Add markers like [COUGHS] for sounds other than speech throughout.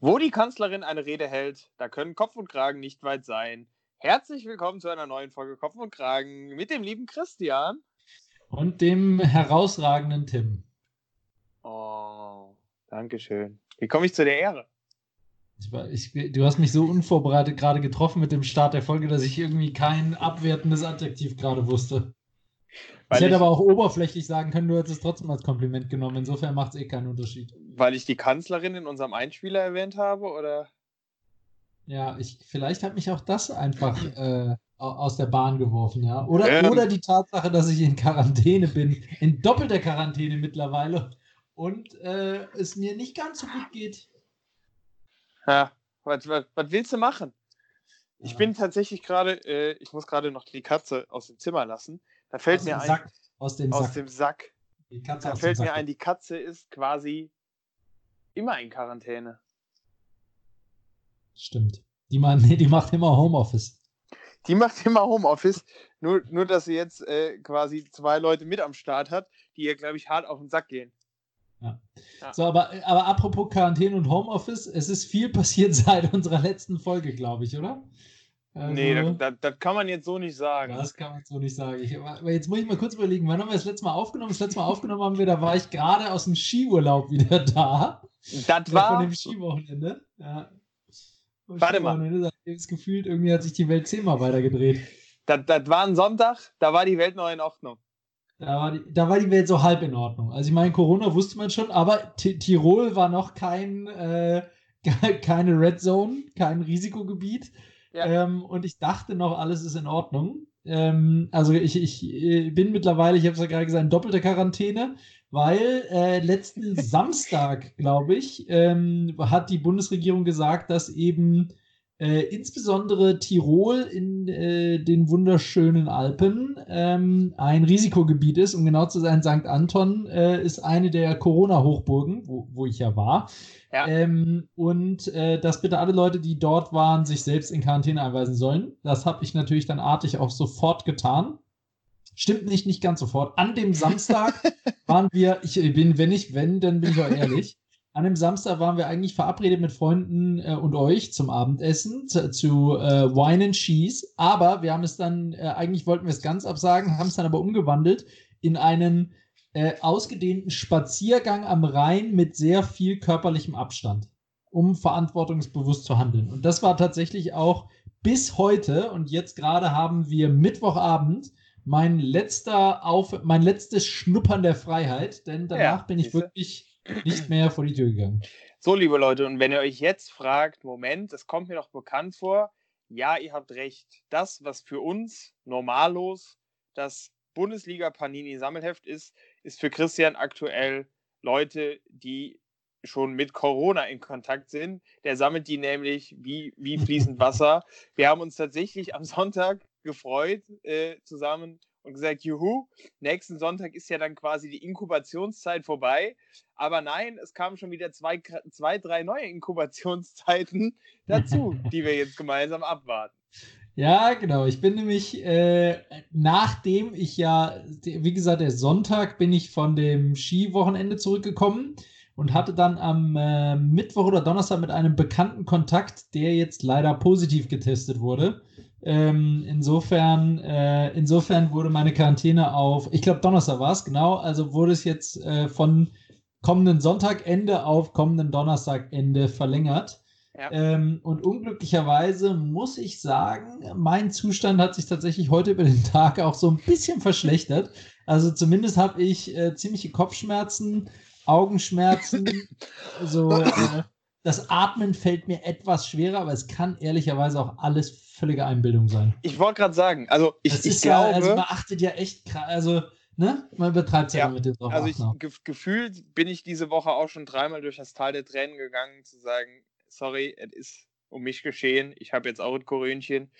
Wo die Kanzlerin eine Rede hält, da können Kopf und Kragen nicht weit sein. Herzlich willkommen zu einer neuen Folge Kopf und Kragen mit dem lieben Christian. Und dem herausragenden Tim. Oh, Dankeschön. Wie komme ich zu der Ehre? Ich, ich, du hast mich so unvorbereitet gerade getroffen mit dem Start der Folge, dass ich irgendwie kein abwertendes Adjektiv gerade wusste. Ich hätte ich, aber auch oberflächlich sagen können, du hättest es trotzdem als Kompliment genommen. Insofern macht es eh keinen Unterschied. Weil ich die Kanzlerin in unserem Einspieler erwähnt habe, oder? Ja, ich, vielleicht hat mich auch das einfach äh, aus der Bahn geworfen, ja. Oder, ähm. oder die Tatsache, dass ich in Quarantäne bin, in doppelter Quarantäne mittlerweile und äh, es mir nicht ganz so gut geht. Ja, was, was, was willst du machen? Ich ja. bin tatsächlich gerade, äh, ich muss gerade noch die Katze aus dem Zimmer lassen. Da fällt aus mir ein. Sack. Aus dem aus Sack. Dem Sack. da fällt mir ein, die Katze ist quasi immer in Quarantäne. Stimmt. Die, man, die macht immer Homeoffice. Die macht immer Homeoffice, nur, nur dass sie jetzt äh, quasi zwei Leute mit am Start hat, die ihr, glaube ich, hart auf den Sack gehen. Ja. ja. So, aber, aber apropos Quarantäne und Homeoffice, es ist viel passiert [LAUGHS] seit unserer letzten Folge, glaube ich, oder? Also, nee, das, das, das, kann man jetzt so nicht sagen. Das kann man so nicht sagen. Ich, aber jetzt muss ich mal kurz überlegen, wann haben wir das letzte Mal aufgenommen? Das letzte Mal aufgenommen haben wir, da war ich gerade aus dem Skiurlaub wieder da. Das war. Von dem Skiwochenende. Ja. Warte mal. Da ist gefühlt, irgendwie hat sich die Welt zehnmal weitergedreht. Das, das war ein Sonntag, da war die Welt noch in Ordnung. Da war, die, da war die Welt so halb in Ordnung. Also ich meine, Corona wusste man schon, aber T Tirol war noch kein, äh, [LAUGHS] keine Red Zone, kein Risikogebiet. Ja. Ähm, und ich dachte noch, alles ist in Ordnung. Ähm, also ich, ich äh, bin mittlerweile, ich habe es ja gerade gesagt, in doppelter Quarantäne, weil äh, letzten [LAUGHS] Samstag, glaube ich, ähm, hat die Bundesregierung gesagt, dass eben äh, insbesondere Tirol in äh, den wunderschönen Alpen ähm, ein Risikogebiet ist. Um genau zu sein, St. Anton äh, ist eine der Corona-Hochburgen, wo, wo, ich ja war. Ja. Ähm, und äh, dass bitte alle Leute, die dort waren, sich selbst in Quarantäne einweisen sollen. Das habe ich natürlich dann artig auch sofort getan. Stimmt nicht, nicht ganz sofort. An dem Samstag [LAUGHS] waren wir, ich bin, wenn ich, wenn, dann bin ich auch ehrlich. An dem Samstag waren wir eigentlich verabredet mit Freunden äh, und euch zum Abendessen, zu, zu äh, Wine and Cheese. Aber wir haben es dann, äh, eigentlich wollten wir es ganz absagen, haben es dann aber umgewandelt in einen äh, ausgedehnten Spaziergang am Rhein mit sehr viel körperlichem Abstand, um verantwortungsbewusst zu handeln. Und das war tatsächlich auch bis heute, und jetzt gerade haben wir Mittwochabend, mein letzter Auf, mein letztes Schnuppern der Freiheit, denn danach ja, bin ich wirklich nicht mehr vor die Tür gegangen. So, liebe Leute, und wenn ihr euch jetzt fragt, Moment, das kommt mir doch bekannt vor, ja, ihr habt recht. Das, was für uns normallos das Bundesliga Panini Sammelheft ist, ist für Christian aktuell Leute, die schon mit Corona in Kontakt sind. Der sammelt die nämlich wie, wie fließend [LAUGHS] Wasser. Wir haben uns tatsächlich am Sonntag gefreut äh, zusammen und gesagt, juhu, nächsten Sonntag ist ja dann quasi die Inkubationszeit vorbei. Aber nein, es kamen schon wieder zwei, zwei drei neue Inkubationszeiten [LAUGHS] dazu, die wir jetzt gemeinsam abwarten. Ja, genau. Ich bin nämlich, äh, nachdem ich ja, wie gesagt, der Sonntag bin ich von dem Skiwochenende zurückgekommen und hatte dann am äh, Mittwoch oder Donnerstag mit einem bekannten Kontakt, der jetzt leider positiv getestet wurde. Ähm, insofern, äh, insofern wurde meine Quarantäne auf, ich glaube Donnerstag war es, genau, also wurde es jetzt äh, von kommenden Sonntagende auf kommenden Donnerstagende verlängert. Ja. Ähm, und unglücklicherweise muss ich sagen, mein Zustand hat sich tatsächlich heute über den Tag auch so ein bisschen verschlechtert. Also zumindest habe ich äh, ziemliche Kopfschmerzen, Augenschmerzen, [LAUGHS] so äh, das Atmen fällt mir etwas schwerer, aber es kann ehrlicherweise auch alles völlige Einbildung sein. Ich wollte gerade sagen, also ich, ich glaube. Ja, also man achtet ja echt, also ne, man betreibt es ja, ja mit dem drauf. Also ich, ge gefühlt bin ich diese Woche auch schon dreimal durch das Tal der Tränen gegangen, zu sagen, sorry, es ist um mich geschehen. Ich habe jetzt auch ein Korönchen.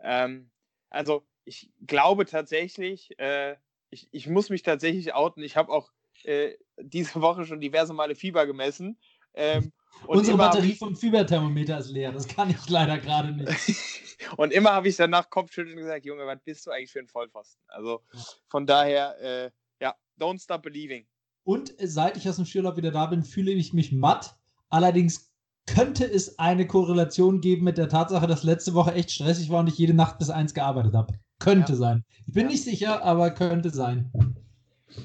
Ähm, also ich glaube tatsächlich, äh, ich, ich muss mich tatsächlich outen. Ich habe auch äh, diese Woche schon diverse Male Fieber gemessen. Ähm, Unsere Batterie vom Fieberthermometer ist leer. Das kann ich leider gerade nicht. [LAUGHS] und immer habe ich danach Kopfschütteln gesagt, Junge, was bist du eigentlich für ein Vollpfosten? Also von daher, äh, ja, don't stop believing. Und seit ich aus dem Skiurlaub wieder da bin, fühle ich mich matt. Allerdings könnte es eine Korrelation geben mit der Tatsache, dass letzte Woche echt stressig war und ich jede Nacht bis eins gearbeitet habe. Könnte ja. sein. Ich bin ja. nicht sicher, aber könnte sein.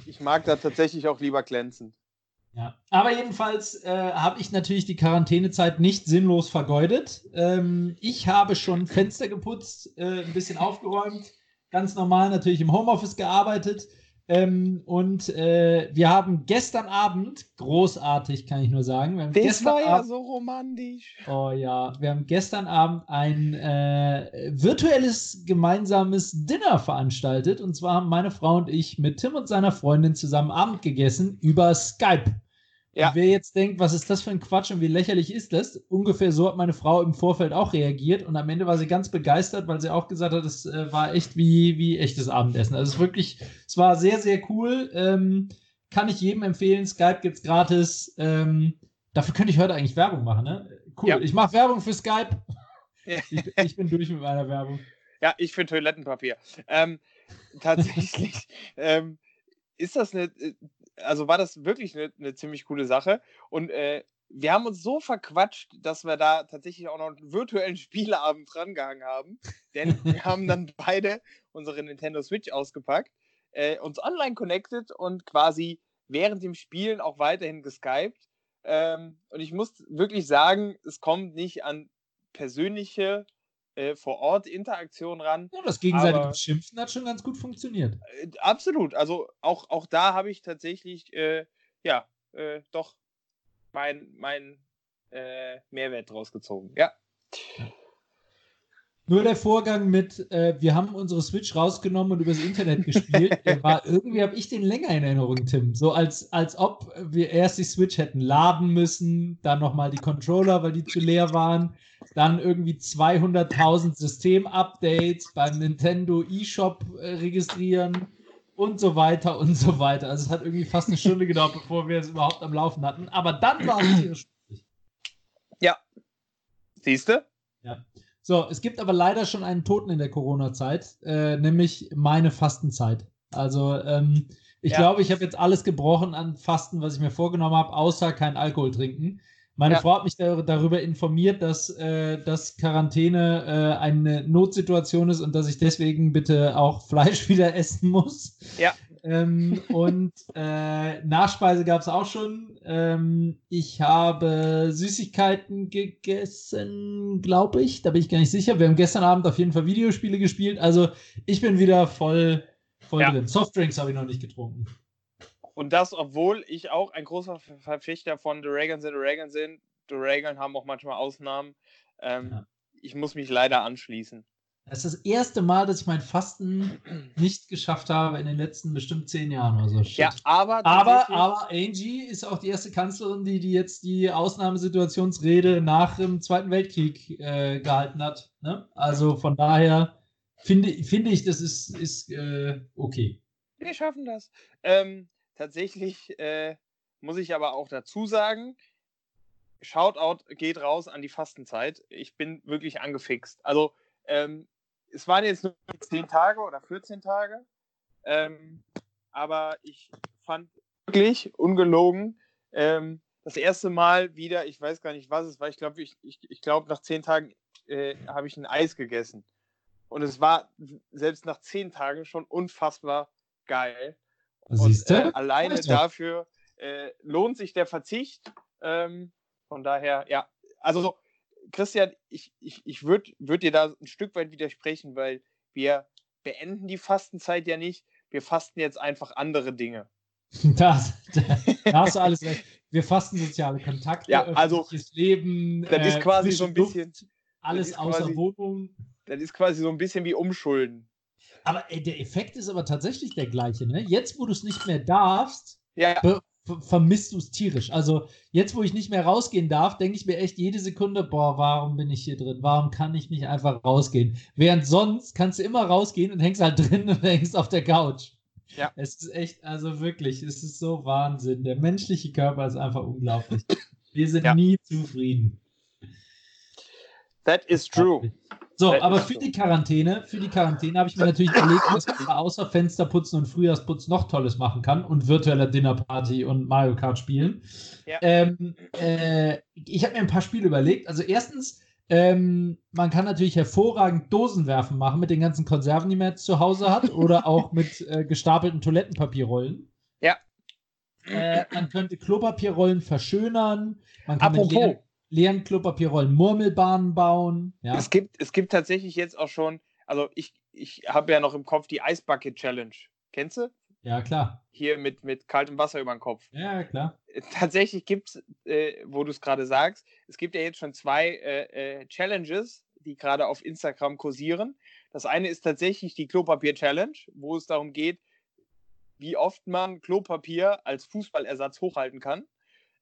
Ich mag da tatsächlich auch lieber glänzen. Ja, aber jedenfalls äh, habe ich natürlich die Quarantänezeit nicht sinnlos vergeudet. Ähm, ich habe schon Fenster geputzt, äh, ein bisschen aufgeräumt, ganz normal natürlich im Homeoffice gearbeitet. Ähm, und äh, wir haben gestern Abend, großartig kann ich nur sagen, wir haben das war ja so romantisch. Oh ja, wir haben gestern Abend ein äh, virtuelles gemeinsames Dinner veranstaltet. Und zwar haben meine Frau und ich mit Tim und seiner Freundin zusammen Abend gegessen über Skype. Ja. Und wer jetzt denkt, was ist das für ein Quatsch und wie lächerlich ist das? Ungefähr so hat meine Frau im Vorfeld auch reagiert und am Ende war sie ganz begeistert, weil sie auch gesagt hat, es äh, war echt wie, wie echtes Abendessen. Also es ist wirklich, es war sehr, sehr cool. Ähm, kann ich jedem empfehlen. Skype gibt's gratis. Ähm, dafür könnte ich heute eigentlich Werbung machen, ne? Cool. Ja. Ich mache Werbung für Skype. [LAUGHS] Ich, ich, bin durch mit meiner Werbung. Ja, ich für Toilettenpapier. Ähm, tatsächlich [LAUGHS] ähm, ist das eine äh, also war das wirklich eine, eine ziemlich coole Sache. Und äh, wir haben uns so verquatscht, dass wir da tatsächlich auch noch einen virtuellen [LAUGHS] Spieleabend drangehangen haben. Denn wir [LAUGHS] haben dann beide unsere Nintendo Switch ausgepackt, äh, uns online connected und quasi während dem Spielen auch weiterhin geskypt. Ähm, und ich muss wirklich sagen, es kommt nicht an persönliche äh, vor Ort Interaktion ran. Ja, das gegenseitige Beschimpfen hat schon ganz gut funktioniert. Äh, absolut. Also auch, auch da habe ich tatsächlich, äh, ja, äh, doch meinen mein, äh, Mehrwert draus gezogen. Ja. Nur der Vorgang mit, äh, wir haben unsere Switch rausgenommen und übers Internet gespielt, war [LAUGHS] irgendwie habe ich den länger in Erinnerung, Tim. So als, als ob wir erst die Switch hätten laden müssen, dann nochmal die Controller, weil die zu leer waren, dann irgendwie 200.000 System-Updates beim Nintendo eShop äh, registrieren und so weiter und so weiter. Also es hat irgendwie fast eine Stunde gedauert, bevor wir es überhaupt am Laufen hatten. Aber dann war es [CLEARS THROAT] hier Ja. Siehst du? Ja. So, es gibt aber leider schon einen Toten in der Corona-Zeit, äh, nämlich meine Fastenzeit. Also, ähm, ich ja. glaube, ich habe jetzt alles gebrochen an Fasten, was ich mir vorgenommen habe, außer kein Alkohol trinken. Meine ja. Frau hat mich da, darüber informiert, dass äh, das Quarantäne äh, eine Notsituation ist und dass ich deswegen bitte auch [LAUGHS] Fleisch wieder essen muss. Ja. Ähm, und [LAUGHS] äh, Nachspeise gab es auch schon. Ähm, ich habe Süßigkeiten gegessen, glaube ich. Da bin ich gar nicht sicher. Wir haben gestern Abend auf jeden Fall Videospiele gespielt. Also ich bin wieder voll, voll ja. drin. Softdrinks habe ich noch nicht getrunken. Und das, obwohl ich auch ein großer Verfechter von The Reagan sind, The Reagan sind. The Reagan haben auch manchmal Ausnahmen. Ähm, ja. Ich muss mich leider anschließen. Das ist das erste Mal, dass ich mein Fasten nicht geschafft habe in den letzten bestimmt zehn Jahren oder so. Shit. Ja, aber, aber, aber Angie ist auch die erste Kanzlerin, die, die jetzt die Ausnahmesituationsrede nach dem Zweiten Weltkrieg äh, gehalten hat. Ne? Also von daher finde, finde ich, das ist, ist äh, okay. Wir schaffen das. Ähm, tatsächlich äh, muss ich aber auch dazu sagen, Shoutout geht raus an die Fastenzeit. Ich bin wirklich angefixt. Also ähm, es waren jetzt nur 10 Tage oder 14 Tage. Ähm, aber ich fand wirklich ungelogen ähm, das erste Mal wieder, ich weiß gar nicht, was es war, ich glaube, ich, ich, ich glaub, nach 10 Tagen äh, habe ich ein Eis gegessen. Und es war selbst nach 10 Tagen schon unfassbar geil. Und äh, alleine dafür äh, lohnt sich der Verzicht. Ähm, von daher, ja, also Christian, ich, ich, ich würde würd dir da ein Stück weit widersprechen, weil wir beenden die Fastenzeit ja nicht. Wir fasten jetzt einfach andere Dinge. [LAUGHS] Das, da hast du alles recht. Wir fasten soziale Kontakte, ja, also, Leben. Das ist äh, quasi so ein bisschen. Luft, alles außer quasi, Wohnung. Das ist quasi so ein bisschen wie Umschulden. Aber ey, der Effekt ist aber tatsächlich der gleiche. Ne? Jetzt, wo du es nicht mehr darfst, ja vermisst du es tierisch. Also jetzt, wo ich nicht mehr rausgehen darf, denke ich mir echt jede Sekunde, boah, warum bin ich hier drin? Warum kann ich nicht einfach rausgehen? Während sonst kannst du immer rausgehen und hängst halt drin und [LAUGHS] hängst auf der Couch. Ja. Es ist echt, also wirklich, es ist so Wahnsinn. Der menschliche Körper ist einfach unglaublich. Wir sind ja. nie zufrieden. That is true. So, aber für die Quarantäne, für die Quarantäne habe ich mir natürlich überlegt, was man außer Fensterputzen und Frühjahrsputz noch Tolles machen kann und virtueller Dinnerparty und Mario Kart spielen. Ja. Ähm, äh, ich habe mir ein paar Spiele überlegt. Also erstens, ähm, man kann natürlich hervorragend Dosenwerfen machen mit den ganzen Konserven, die man jetzt zu Hause hat, oder [LAUGHS] auch mit äh, gestapelten Toilettenpapierrollen. Ja. Äh, man könnte Klopapierrollen verschönern. Man kann Apropos leeren Klopapierrollen Murmelbahnen bauen. Ja. Es, gibt, es gibt tatsächlich jetzt auch schon, also ich, ich habe ja noch im Kopf die Eisbucket Challenge. Kennst du? Ja, klar. Hier mit, mit kaltem Wasser über den Kopf. Ja, klar. Tatsächlich gibt es, äh, wo du es gerade sagst, es gibt ja jetzt schon zwei äh, äh, Challenges, die gerade auf Instagram kursieren. Das eine ist tatsächlich die Klopapier-Challenge, wo es darum geht, wie oft man Klopapier als Fußballersatz hochhalten kann.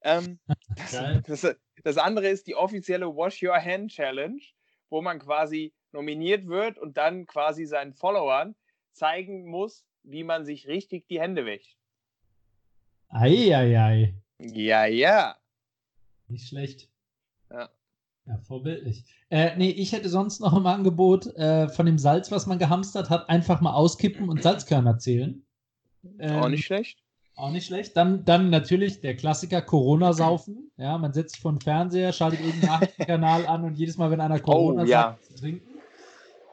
Ähm, [LAUGHS] das, das, das, andere ist die offizielle Wash Your Hand Challenge, wo man quasi nominiert wird und dann quasi seinen Followern zeigen muss, wie man sich richtig die Hände wäscht. Eieiei. Ja, ja. Nicht schlecht. Ja. Ja, vorbildlich. Äh, nee, ich hätte sonst noch im Angebot äh, von dem Salz, was man gehamstert hat, einfach mal auskippen und Salzkörner zählen. Ähm, Auch nicht schlecht. Auch nicht schlecht. Dann, dann natürlich der Klassiker Corona-Saufen. Ja, man setzt vor den Fernseher, schaltet irgendeinen Nachrichtenkanal an und jedes Mal, wenn einer Corona oh, ja. sagt, trinken.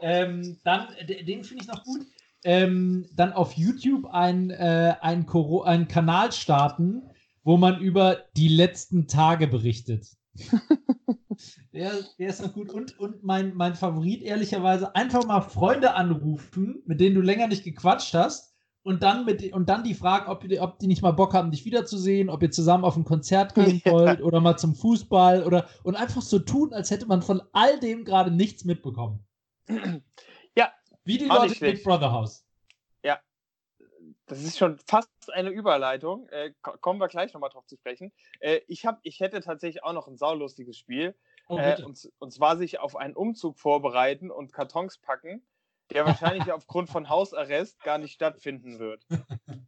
Ähm, dann, den finde ich noch gut. Ähm, dann auf YouTube ein, äh, ein, ein Kanal starten, wo man über die letzten Tage berichtet. [LAUGHS] der, der ist noch gut. Und, und mein, mein Favorit, ehrlicherweise, einfach mal Freunde anrufen, mit denen du länger nicht gequatscht hast und dann, mit, und dann die fragen, ob, ob die nicht mal Bock haben, dich wiederzusehen, ob ihr zusammen auf ein Konzert gehen [LAUGHS] wollt oder mal zum Fußball oder und einfach so tun, als hätte man von all dem gerade nichts mitbekommen. Ja. Wie die Leute im Big Brother Haus. Ja. Das ist schon fast eine Überleitung. Äh, kommen wir gleich nochmal drauf zu sprechen. Äh, ich, hab, ich hätte tatsächlich auch noch ein saulustiges Spiel. Oh, äh, und, und zwar sich auf einen Umzug vorbereiten und Kartons packen der wahrscheinlich aufgrund von Hausarrest gar nicht stattfinden wird. [LAUGHS]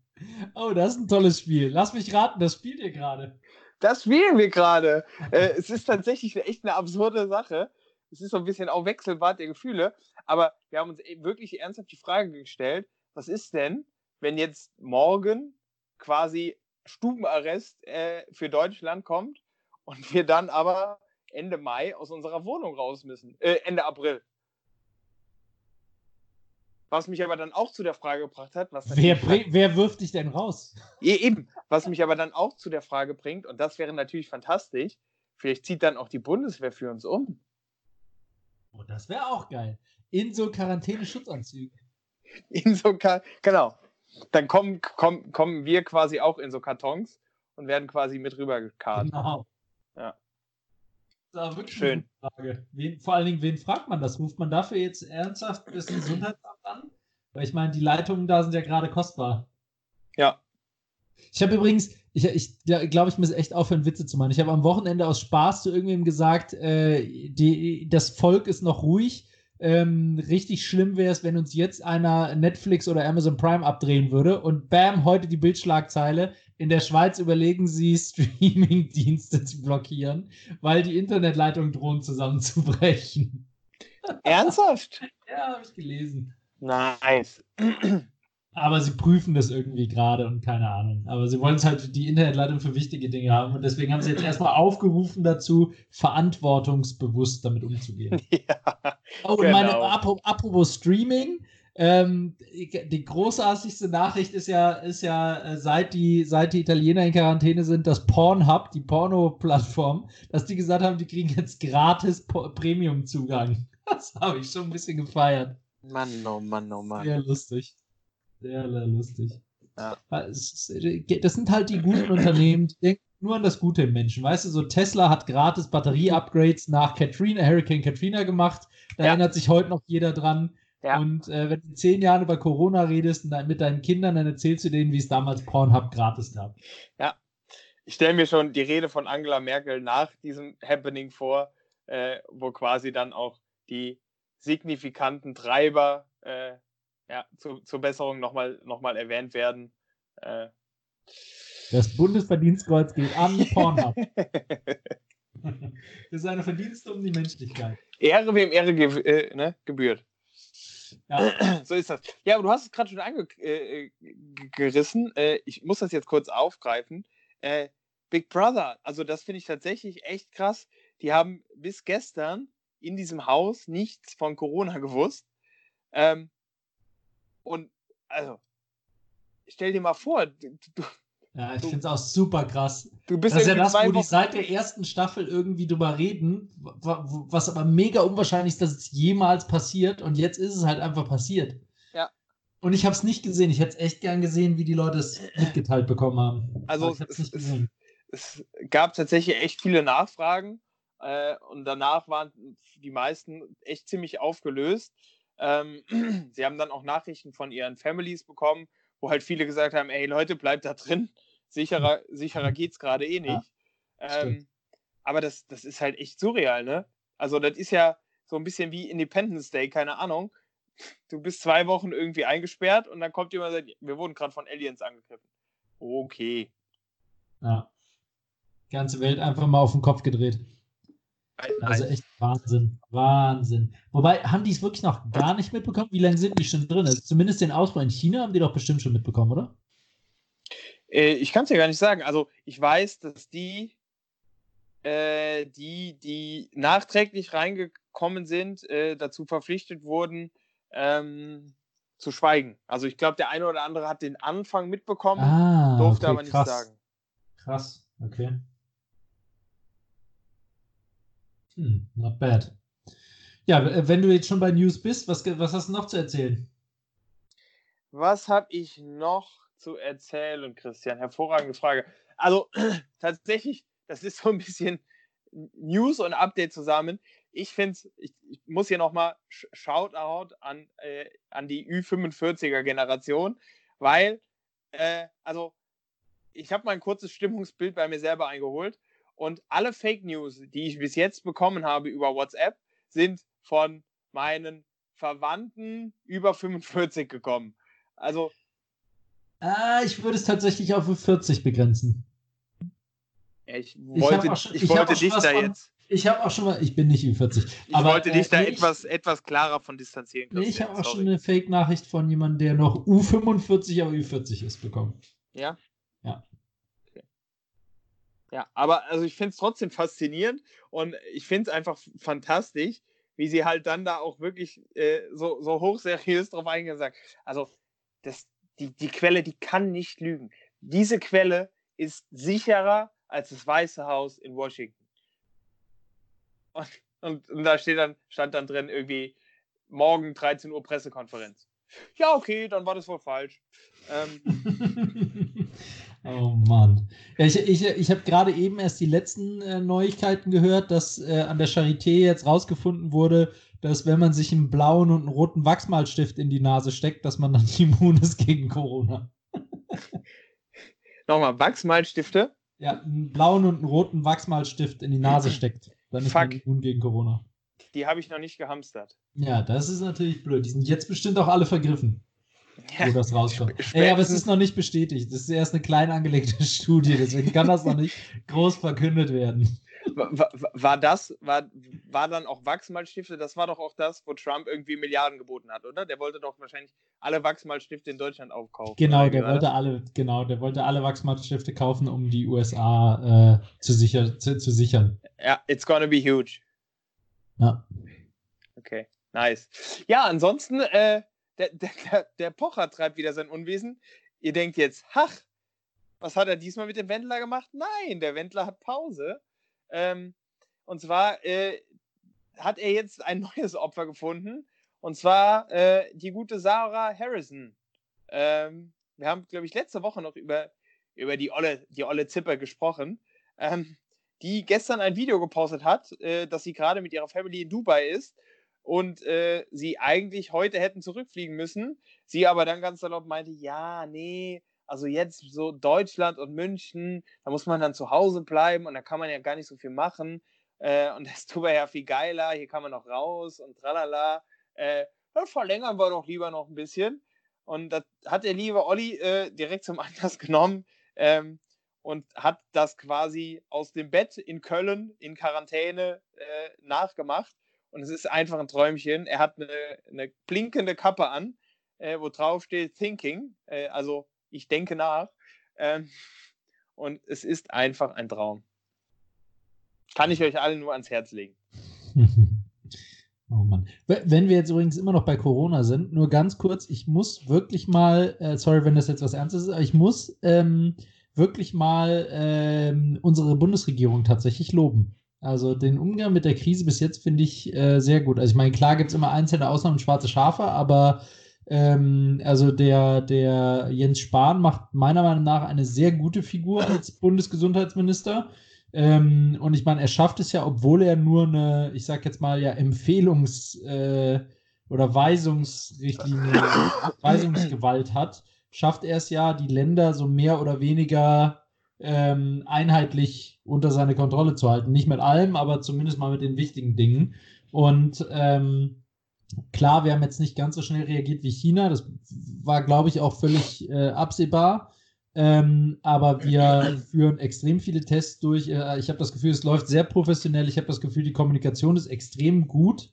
Oh, das ist ein tolles Spiel. Lass mich raten, das spielt ihr gerade. Das spielen wir gerade. Äh, es ist tatsächlich echt eine absurde Sache. Es ist so ein bisschen auch Wechselbad der Gefühle. Aber wir haben uns e-, wirklich ernsthaft die Frage gestellt, was ist denn, wenn jetzt morgen quasi Stubenarrest äh, für Deutschland kommt und wir dann aber Ende Mai aus unserer Wohnung raus müssen. Äh, Ende April. Was mich aber dann auch zu der Frage gebracht hat, was wer, wer wirft dich denn raus? Eben, was mich aber dann auch zu der Frage bringt, und das wäre natürlich fantastisch, vielleicht zieht dann auch die Bundeswehr für uns um. Oh, das wäre auch geil. In so Quarantäne-Schutzanzügen. [LAUGHS] In so, Ka genau. Dann kommen, kommen, kommen wir quasi auch in so Kartons und werden quasi mit rübergekarrt. Genau. Ja. Das ist wirklich Schön. Frage. Wen, vor allen Dingen, wen fragt man das? Ruft man dafür jetzt ernsthaft das Gesundheitsamt an? Weil ich meine, die Leitungen da sind ja gerade kostbar. Ja. Ich habe übrigens, ich, ich glaube, ich muss echt aufhören, Witze zu machen. Ich habe am Wochenende aus Spaß zu irgendwem gesagt, äh, die, das Volk ist noch ruhig. Ähm, richtig schlimm wäre es, wenn uns jetzt einer Netflix oder Amazon Prime abdrehen würde. Und bam, heute die Bildschlagzeile. In der Schweiz überlegen sie, [LAUGHS] Streaming-Dienste zu blockieren, weil die Internetleitungen drohen zusammenzubrechen. [LAUGHS] Ernsthaft? ja, habe ich gelesen. Nice. Aber sie prüfen das irgendwie gerade und keine Ahnung. Aber sie wollen es halt die Internetleitung für wichtige Dinge haben und deswegen haben sie jetzt erstmal aufgerufen dazu, verantwortungsbewusst damit umzugehen. [LAUGHS] Ja, oh, und genau. meine, apropos Streaming, ähm, die großartigste Nachricht ist ja, ist ja, äh, seit die, seit die Italiener in Quarantäne sind, dass Pornhub, die Porno-Plattform, dass die gesagt haben, die kriegen jetzt gratis Premium-Zugang. [LAUGHS] Das habe ich schon ein bisschen gefeiert. Mann, oh Mann, oh Mann. Sehr lustig. Sehr, sehr lustig. Ja. Das sind halt die guten Unternehmen, die denken nur an das Gute im Menschen. Weißt du, so Tesla hat gratis Batterie-Upgrades nach Katrina, Hurricane Katrina gemacht. Da ja. erinnert sich heute noch jeder dran. Ja. Und äh, wenn du in zehn Jahren über Corona redest und mit deinen Kindern, dann erzählst du denen, wie es damals Pornhub gratis gab. Ja, ich stelle mir schon die Rede von Angela Merkel nach diesem Happening vor, äh, wo quasi dann auch die signifikanten Treiber äh, ja, zu, zur Besserung nochmal noch mal erwähnt werden. Äh. Das Bundesverdienstkreuz geht an [LAUGHS] Pornhub. Für seine Verdienste um die Menschlichkeit. Ehre, wem Ehre ge äh, ne, gebührt. Ja. [CLEARS THROAT] So ist das. Ja, aber du hast es gerade schon angerissen. Äh, äh, ich muss das jetzt kurz aufgreifen. Äh, Big Brother, also das finde ich tatsächlich echt krass. Die haben bis gestern in diesem Haus nichts von Corona gewusst. Ähm, und also, stell dir mal vor, du, ja, ich finde es auch super krass. Du bist das ist ja das, wo die seit der ersten Staffel irgendwie drüber reden, was aber mega unwahrscheinlich ist, dass es jemals passiert und jetzt ist es halt einfach passiert. Ja. Und ich habe es nicht gesehen. Ich hätte es echt gern gesehen, wie die Leute es mitgeteilt bekommen haben. Also ich es, nicht gesehen. Es, es gab tatsächlich echt viele Nachfragen äh, und danach waren die meisten echt ziemlich aufgelöst. Ähm, [CLEARS THROAT] sie haben dann auch Nachrichten von ihren Families bekommen, wo halt viele gesagt haben, ey Leute, bleibt da drin. Sicherer, sicherer geht es gerade eh nicht. Ja, ähm, aber das, das ist halt echt surreal, ne? Also das ist ja so ein bisschen wie Independence Day, keine Ahnung. Du bist zwei Wochen irgendwie eingesperrt und dann kommt jemand und sagt, wir wurden gerade von Aliens angegriffen. Okay. Ja. Ganze Welt einfach mal auf den Kopf gedreht. Also echt Wahnsinn, Wahnsinn. Wobei, haben die es wirklich noch gar nicht mitbekommen? Wie lange sind die schon drin? Also zumindest den Ausbau in China haben die doch bestimmt schon mitbekommen, oder? Äh, ich kann es ja gar nicht sagen. Also ich weiß, dass die, äh, die, die nachträglich reingekommen sind, äh, dazu verpflichtet wurden, ähm, zu schweigen. Also ich glaube, der eine oder andere hat den Anfang mitbekommen, ah, durfte okay, aber nicht krass. sagen. Krass, okay. Hm, not bad. Ja, wenn du jetzt schon bei News bist, was, was hast du noch zu erzählen? Was habe ich noch zu erzählen, Christian? Hervorragende Frage. Also [CLEARS THROAT] tatsächlich, das ist so ein bisschen News und Update zusammen. Ich finde ich, ich muss hier nochmal Shoutout an, äh, an die Ü45er Generation, weil, äh, also ich habe mal ein kurzes Stimmungsbild bei mir selber eingeholt und alle Fake News, die ich bis jetzt bekommen habe über WhatsApp, sind von meinen Verwandten über 45 gekommen. Also. Ah, ich würde es tatsächlich auf 40 begrenzen. ich wollte, ich, schon, ich wollte dich da von, jetzt. Ich habe auch schon mal, ich bin nicht über 40. Ich aber, wollte dich äh, da etwas, etwas klarer von distanzieren. Nee, ich habe auch schon eine Fake-Nachricht von jemandem, der noch U45, aber Ü40 ist, bekommen. Ja? Ja. Ja, aber also ich finde es trotzdem faszinierend und ich finde es einfach fantastisch, wie sie halt dann da auch wirklich äh, so, so hochseriös drauf eingesagt. Also das, die, die Quelle, die kann nicht lügen. Diese Quelle ist sicherer als das Weiße Haus in Washington. Und, und, und da steht dann, stand dann drin irgendwie morgen 13 Uhr Pressekonferenz. Ja, okay, dann war das wohl falsch. Ähm, [LAUGHS] Oh Mann. Ja, ich ich, ich habe gerade eben erst die letzten äh, Neuigkeiten gehört, dass äh, an der Charité jetzt rausgefunden wurde, dass wenn man sich einen blauen und einen roten Wachsmalstift in die Nase steckt, dass man dann [LAUGHS] immun ist gegen Corona. [LAUGHS] Nochmal, Wachsmalstifte? Ja, einen blauen und einen roten Wachsmalstift in die Nase steckt. Dann ist Fuck. man immun gegen Corona. Die habe ich noch nicht gehamstert. Ja, das ist natürlich blöd. Die sind jetzt bestimmt auch alle vergriffen wo das rauskommt. Ey, aber es ist noch nicht bestätigt. Das ist erst eine klein angelegte [LAUGHS] Studie, deswegen kann das noch nicht groß verkündet werden. War, war, das, war, war dann auch Wachsmalstifte? Das war doch auch das, wo Trump irgendwie Milliarden geboten hat, oder? Der wollte doch wahrscheinlich alle Wachsmalstifte in Deutschland aufkaufen. Genau, der wollte alle, genau, der wollte alle Wachsmalstifte kaufen, um die USA äh, zu, sicher, zu, zu sichern. Ja, it's gonna be huge. Ja. Okay, nice. Ja, ansonsten, äh, der, der, der Pocher treibt wieder sein Unwesen. Ihr denkt jetzt, ach, was hat er diesmal mit dem Wendler gemacht? Nein, der Wendler hat Pause. Ähm, und zwar äh, hat er jetzt ein [LAUGHS] neues Opfer gefunden. Und zwar äh, die gute Sarah Harrison. Ähm, wir haben, glaube ich, letzte Woche noch über, über die Olle, die Olle Zipper gesprochen, ähm, die gestern ein Video gepostet hat, äh, dass sie gerade mit ihrer Family in Dubai ist und äh, sie eigentlich heute hätten zurückfliegen müssen. Sie aber dann ganz salopp meinte, ja, nee, also jetzt so Deutschland und München, da muss man dann zu Hause bleiben und da kann man ja gar nicht so viel machen. Äh, und das tut ja viel geiler, hier kann man noch raus und tralala. Äh, verlängern wir doch lieber noch ein bisschen. Und das hat der liebe Olli äh, direkt zum [LAUGHS] Anlass genommen, ähm, und hat das quasi aus dem Bett in Köln in Quarantäne äh, nachgemacht. Und es ist einfach ein Träumchen. Er hat eine, eine blinkende Kappe an, äh, wo drauf steht Thinking, äh, also ich denke nach. Ähm, und es ist einfach ein Traum. Kann ich euch allen nur ans Herz legen. [LAUGHS] Oh Mann. Wenn wir jetzt übrigens immer noch bei Corona sind, nur ganz kurz, ich muss wirklich mal, äh, sorry, wenn das jetzt was Ernstes ist, aber ich muss ähm, wirklich mal ähm, unsere Bundesregierung tatsächlich loben. Also den Umgang mit der Krise bis jetzt finde ich äh, sehr gut. Also ich meine, klar gibt es immer einzelne Ausnahmen, schwarze Schafe, aber ähm, also der, der Jens Spahn macht meiner Meinung nach eine sehr gute Figur als [LAUGHS] Bundesgesundheitsminister. Ähm, und ich meine, er schafft es ja, obwohl er nur eine, ich sag jetzt mal ja, Empfehlungs- äh, oder Weisungsrichtlinie, [LAUGHS] Weisungsgewalt hat, schafft er es ja, die Länder so mehr oder weniger ähm, einheitlich unter seine Kontrolle zu halten. Nicht mit allem, aber zumindest mal mit den wichtigen Dingen. Und ähm, klar, wir haben jetzt nicht ganz so schnell reagiert wie China. Das war, glaube ich, auch völlig äh, absehbar. Ähm, aber wir führen extrem viele Tests durch. Äh, ich habe das Gefühl, es läuft sehr professionell. Ich habe das Gefühl, die Kommunikation ist extrem gut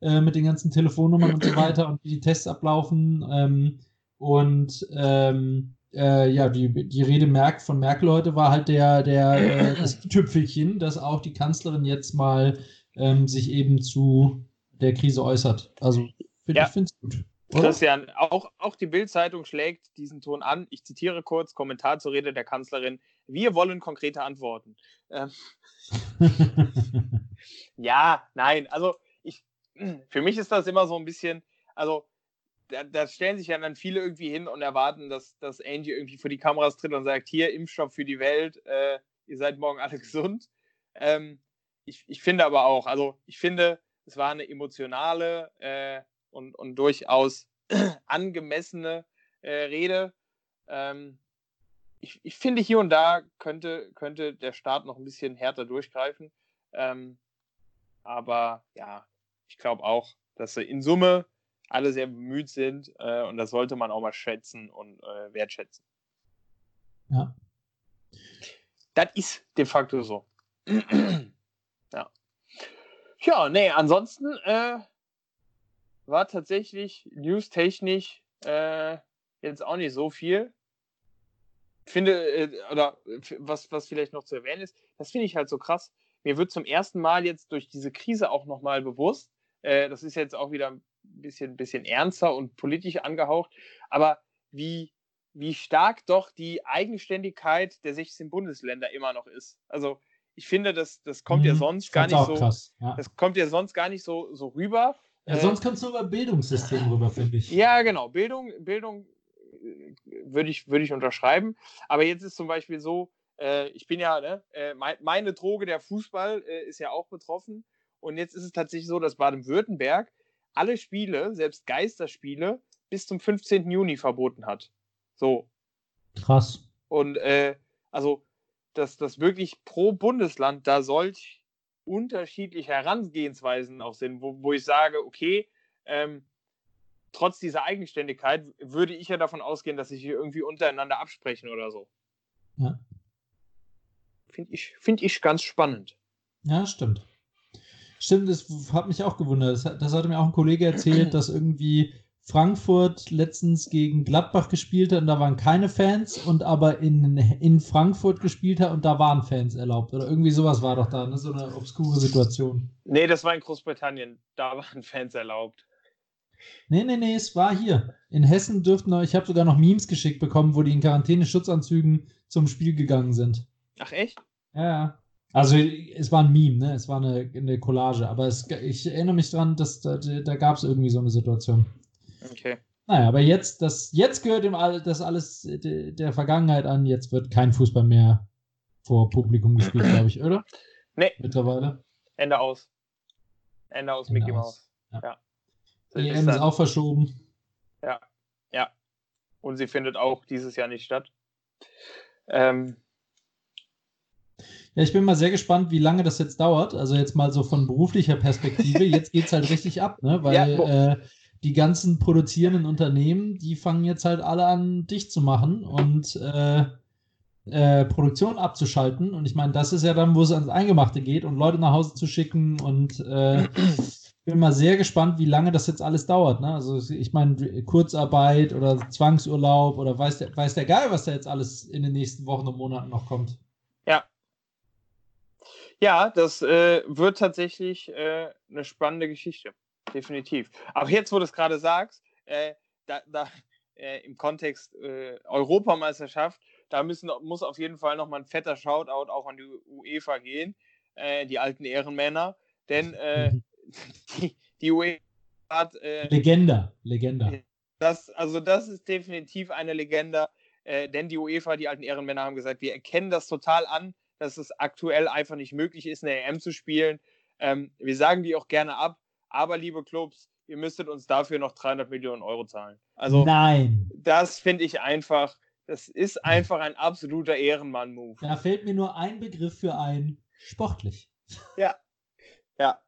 äh, mit den ganzen Telefonnummern und so weiter und wie die Tests ablaufen. Ähm, und ähm, äh, ja, die, die Rede Merk von Merkel heute war halt der, der, äh, [CLEARS THROAT] das Tüpfelchen, dass auch die Kanzlerin jetzt mal ähm, sich eben zu der Krise äußert. Also find, ja. ich finde es gut. Christian, auch, auch die Bild-Zeitung schlägt diesen Ton an. Ich zitiere kurz Kommentar zur Rede der Kanzlerin. Wir wollen konkrete Antworten. Ähm, [LAUGHS] ja, nein, also ich, für mich ist das immer so ein bisschen, also da, da, stellen sich ja dann viele irgendwie hin und erwarten, dass, dass Angie irgendwie vor die Kameras tritt und sagt, hier, Impfstoff für die Welt, äh, ihr seid morgen alle [LAUGHS] gesund. Ähm, ich, ich finde aber auch, also ich finde, es war eine emotionale, äh, und, und durchaus [CLEARS THROAT] angemessene äh, Rede. Ähm, ich, ich finde, hier und da könnte, könnte der Staat noch ein bisschen härter durchgreifen. Ähm, aber ja, ich glaube auch, dass sie in Summe alle sehr bemüht sind äh, und das sollte man auch mal schätzen und äh, wertschätzen. Ja. Das ist de facto so. ja. Ja, nee, ansonsten äh, war tatsächlich newstechnisch äh, jetzt auch nicht so viel. Finde, äh, oder was, was vielleicht noch zu erwähnen ist, das finde ich halt so krass. Mir wird zum ersten Mal jetzt durch diese Krise auch nochmal bewusst, äh, das ist jetzt auch wieder ein bisschen, bisschen ernster und politisch angehaucht, aber wie, wie stark doch die Eigenständigkeit der 16 Bundesländer immer noch ist. Also ich finde, das, das kommt ja mhm. sonst gar nicht so. Krass, ja. Das kommt ja sonst gar nicht so, so rüber. Ja, sonst äh, kommst du über Bildungssystem rüber, finde ich. Ja, genau. Bildung, Bildung äh, würde ich, würd ich unterschreiben. Aber jetzt ist zum Beispiel so, äh, ich bin ja, ne, äh, mein, meine Droge, der Fußball, äh, ist ja auch betroffen. Und jetzt ist es tatsächlich so, dass Baden-Württemberg alle Spiele, selbst Geisterspiele, bis zum 15. Juni verboten hat. So. Krass. Und äh, also, dass das wirklich pro Bundesland da solch unterschiedliche Herangehensweisen auch sind, wo, wo ich sage, okay, ähm, trotz dieser Eigenständigkeit würde ich ja davon ausgehen, dass sich hier irgendwie untereinander absprechen oder so. Ja. Finde ich, find ich ganz spannend. Ja, stimmt. Stimmt, das hat mich auch gewundert. Das, das hatte mir auch ein Kollege erzählt, [CLEARS THROAT] dass irgendwie Frankfurt letztens gegen Gladbach gespielt hat und da waren keine Fans und aber in, in Frankfurt gespielt hat und da waren Fans erlaubt. Oder irgendwie sowas war doch da, ne? so eine obskure Situation. Nee, das war in Großbritannien. Da waren [LAUGHS] Fans erlaubt. Nee, nee, nee, es war hier. In Hessen dürften noch, ich habe sogar noch Memes geschickt bekommen, wo die in Quarantäne-Schutzanzügen zum Spiel gegangen sind. Ach, echt? Ja, ja. Also es war ein Meme, ne? Es war eine, eine Collage, aber es, ich erinnere mich dran, dass da, da gab es irgendwie so eine Situation. Okay. Naja, aber jetzt, das, jetzt gehört ihm all, das alles der Vergangenheit an. Jetzt wird kein Fußball mehr vor Publikum gespielt, glaube ich, oder? Nee. Mittlerweile. Ende aus. Ende aus Ende Mickey Mouse. Ja. ja. EM ist, ist auch verschoben. Ja, ja. Und sie findet auch dieses Jahr nicht statt. Ähm, ja, ich bin mal sehr gespannt, wie lange das jetzt dauert. Also jetzt mal so von beruflicher Perspektive. Jetzt geht es halt richtig ab, ne? Weil ja, äh, die ganzen produzierenden Unternehmen, die fangen jetzt halt alle an, dicht zu machen. Und äh, äh, Produktion abzuschalten. Und ich meine, das ist ja dann, wo es ans Eingemachte geht und Leute nach Hause zu schicken. Und äh, bin mal sehr gespannt, wie lange das jetzt alles dauert. Ne? Also ich meine, Kurzarbeit oder Zwangsurlaub oder weiß der, weiß der Geil, was da jetzt alles in den nächsten Wochen und Monaten noch kommt. Ja. Das äh, wird tatsächlich äh, eine spannende Geschichte. Definitiv. Auch jetzt, wo du es gerade sagst, äh, da, da äh, im Kontext äh, Europameisterschaft, da müssen, muss auf jeden Fall nochmal ein fetter Shoutout auch an die UEFA gehen, äh, die alten Ehrenmänner. Denn [LAUGHS] die, die UEFA hat. Legende, Legende. Das, also, das ist definitiv eine Legende, denn die UEFA, die alten Ehrenmänner, haben gesagt, wir erkennen das total an, dass es aktuell einfach nicht möglich ist, eine EM zu spielen. Ähm, wir sagen die auch gerne ab, aber liebe Clubs, ihr müsstet uns dafür noch 300 Millionen Euro zahlen. Also, Nein. das finde ich einfach, das ist einfach ein absoluter Ehrenmann-Move. Da fällt mir nur ein Begriff für ein sportlich. [LAUGHS] Ja. Ja.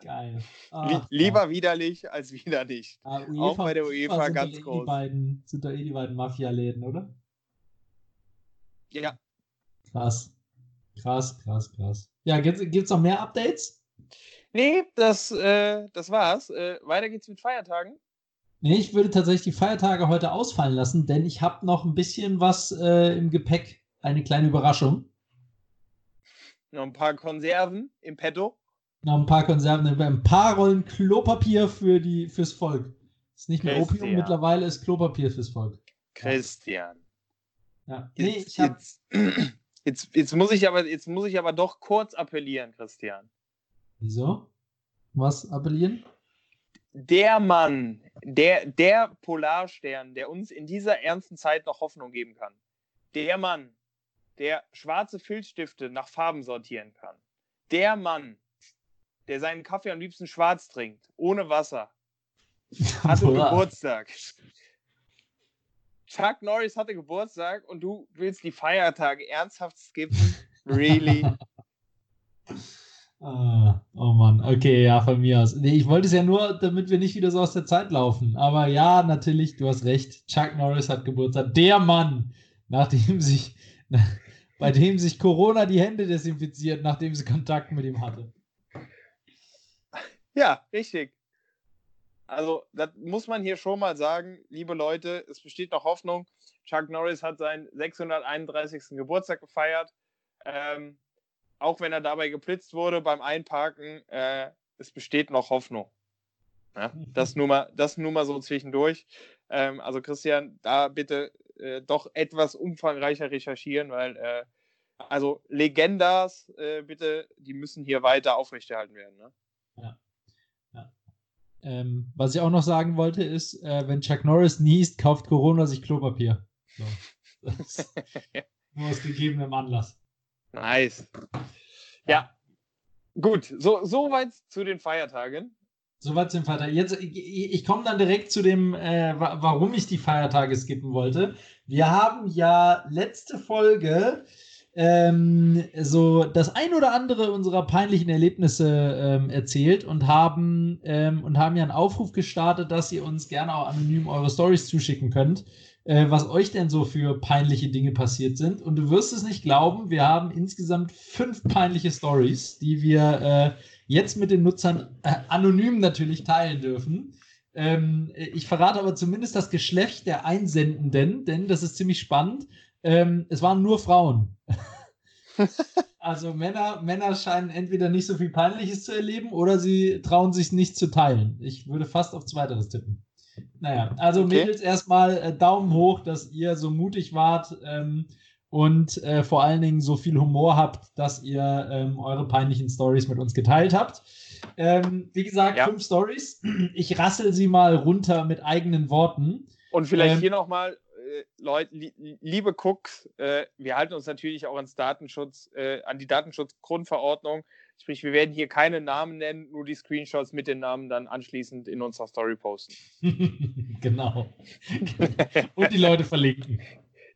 Geil. Ach, Lieber widerlich als wieder nicht. Ah, UEFA, Auch bei der UEFA ganz groß. Die beiden, sind doch eh die beiden Mafia-Läden, oder? Ja. Krass. Krass, krass, krass. Ja, gibt es noch mehr Updates? Nee, das, äh, das war's. Äh, weiter geht's mit Feiertagen. Nee, ich würde tatsächlich die Feiertage heute ausfallen lassen, denn ich habe noch ein bisschen was äh, im Gepäck. Eine kleine Überraschung. Noch ein paar Konserven im Petto. Noch ein paar Konserven, ein paar Rollen Klopapier für die, fürs Volk. Ist nicht mehr Christian. Opium, mittlerweile ist Klopapier fürs Volk. Christian. Ja. Nee, jetzt, ich hab... jetzt, jetzt, muss ich aber, jetzt muss ich aber doch kurz appellieren, Christian. Wieso? Was appellieren? Der Mann, der, der Polarstern, der uns in dieser ernsten Zeit noch Hoffnung geben kann. Der Mann, der schwarze Filzstifte nach Farben sortieren kann. Der Mann, der seinen Kaffee am liebsten schwarz trinkt, ohne Wasser, [LAUGHS] hatte Geburtstag. Chuck Norris hatte Geburtstag und du willst die Feiertage ernsthaft skippen? Really? [LAUGHS] Ah, oh Mann, okay, ja, von mir aus. Nee, ich wollte es ja nur, damit wir nicht wieder so aus der Zeit laufen. Aber ja, natürlich, du hast recht. Chuck Norris hat Geburtstag. Der Mann, nachdem sich, [LAUGHS] bei dem sich Corona die Hände desinfiziert, nachdem sie Kontakt mit ihm hatte. Ja, richtig. Also, das muss man hier schon mal sagen, liebe Leute, es besteht noch Hoffnung. Chuck Norris hat seinen 631. Geburtstag gefeiert. Ähm, auch wenn er dabei geblitzt wurde beim Einparken, äh, es besteht noch Hoffnung. Ja, [LAUGHS] das, nur mal, das nur mal so zwischendurch. Ähm, also Christian, da bitte äh, doch etwas umfangreicher recherchieren, weil äh, also Legendas, äh, bitte, die müssen hier weiter aufrechterhalten werden. Ne? Ähm, was ich auch noch sagen wollte, ist, äh, wenn Chuck Norris niest, kauft Corona sich Klopapier. So. [LAUGHS] nur aus gegebenem Anlass. Nice. Ja. Gut, so, so weit zu den Feiertagen. Soweit zu den Feiertagen. Jetzt, ich, ich komme dann direkt zu dem, äh, warum ich die Feiertage skippen wollte. Wir haben ja letzte Folge ähm, so das ein oder andere unserer peinlichen Erlebnisse ähm, erzählt und haben, ähm, und haben ja einen Aufruf gestartet, dass ihr uns gerne auch anonym eure Stories zuschicken könnt äh, was euch denn so für peinliche Dinge passiert sind. Und du wirst es nicht glauben, wir haben insgesamt fünf peinliche Stories, die wir äh, jetzt mit den Nutzern äh, anonym natürlich teilen dürfen. Ähm, ich verrate aber zumindest das Geschlecht der Einsendenden, denn das ist ziemlich spannend. Ähm, es waren nur Frauen. [LAUGHS] also Männer, Männer scheinen entweder nicht so viel Peinliches zu erleben oder sie trauen sich nicht zu teilen. Ich würde fast auf Zweiteres tippen. Naja, also okay. Mädels erstmal äh, Daumen hoch, dass ihr so mutig wart ähm, und äh, vor allen Dingen so viel Humor habt, dass ihr ähm, eure peinlichen Stories mit uns geteilt habt. Ähm, wie gesagt, ja. fünf Stories. Ich rassel sie mal runter mit eigenen Worten. Und vielleicht ähm, hier nochmal, äh, Leute, li liebe Cooks, äh, wir halten uns natürlich auch ans Datenschutz, äh, an die Datenschutzgrundverordnung. Sprich, wir werden hier keine Namen nennen, nur die Screenshots mit den Namen dann anschließend in unserer Story posten. [LAUGHS] genau. Und die Leute verlinken.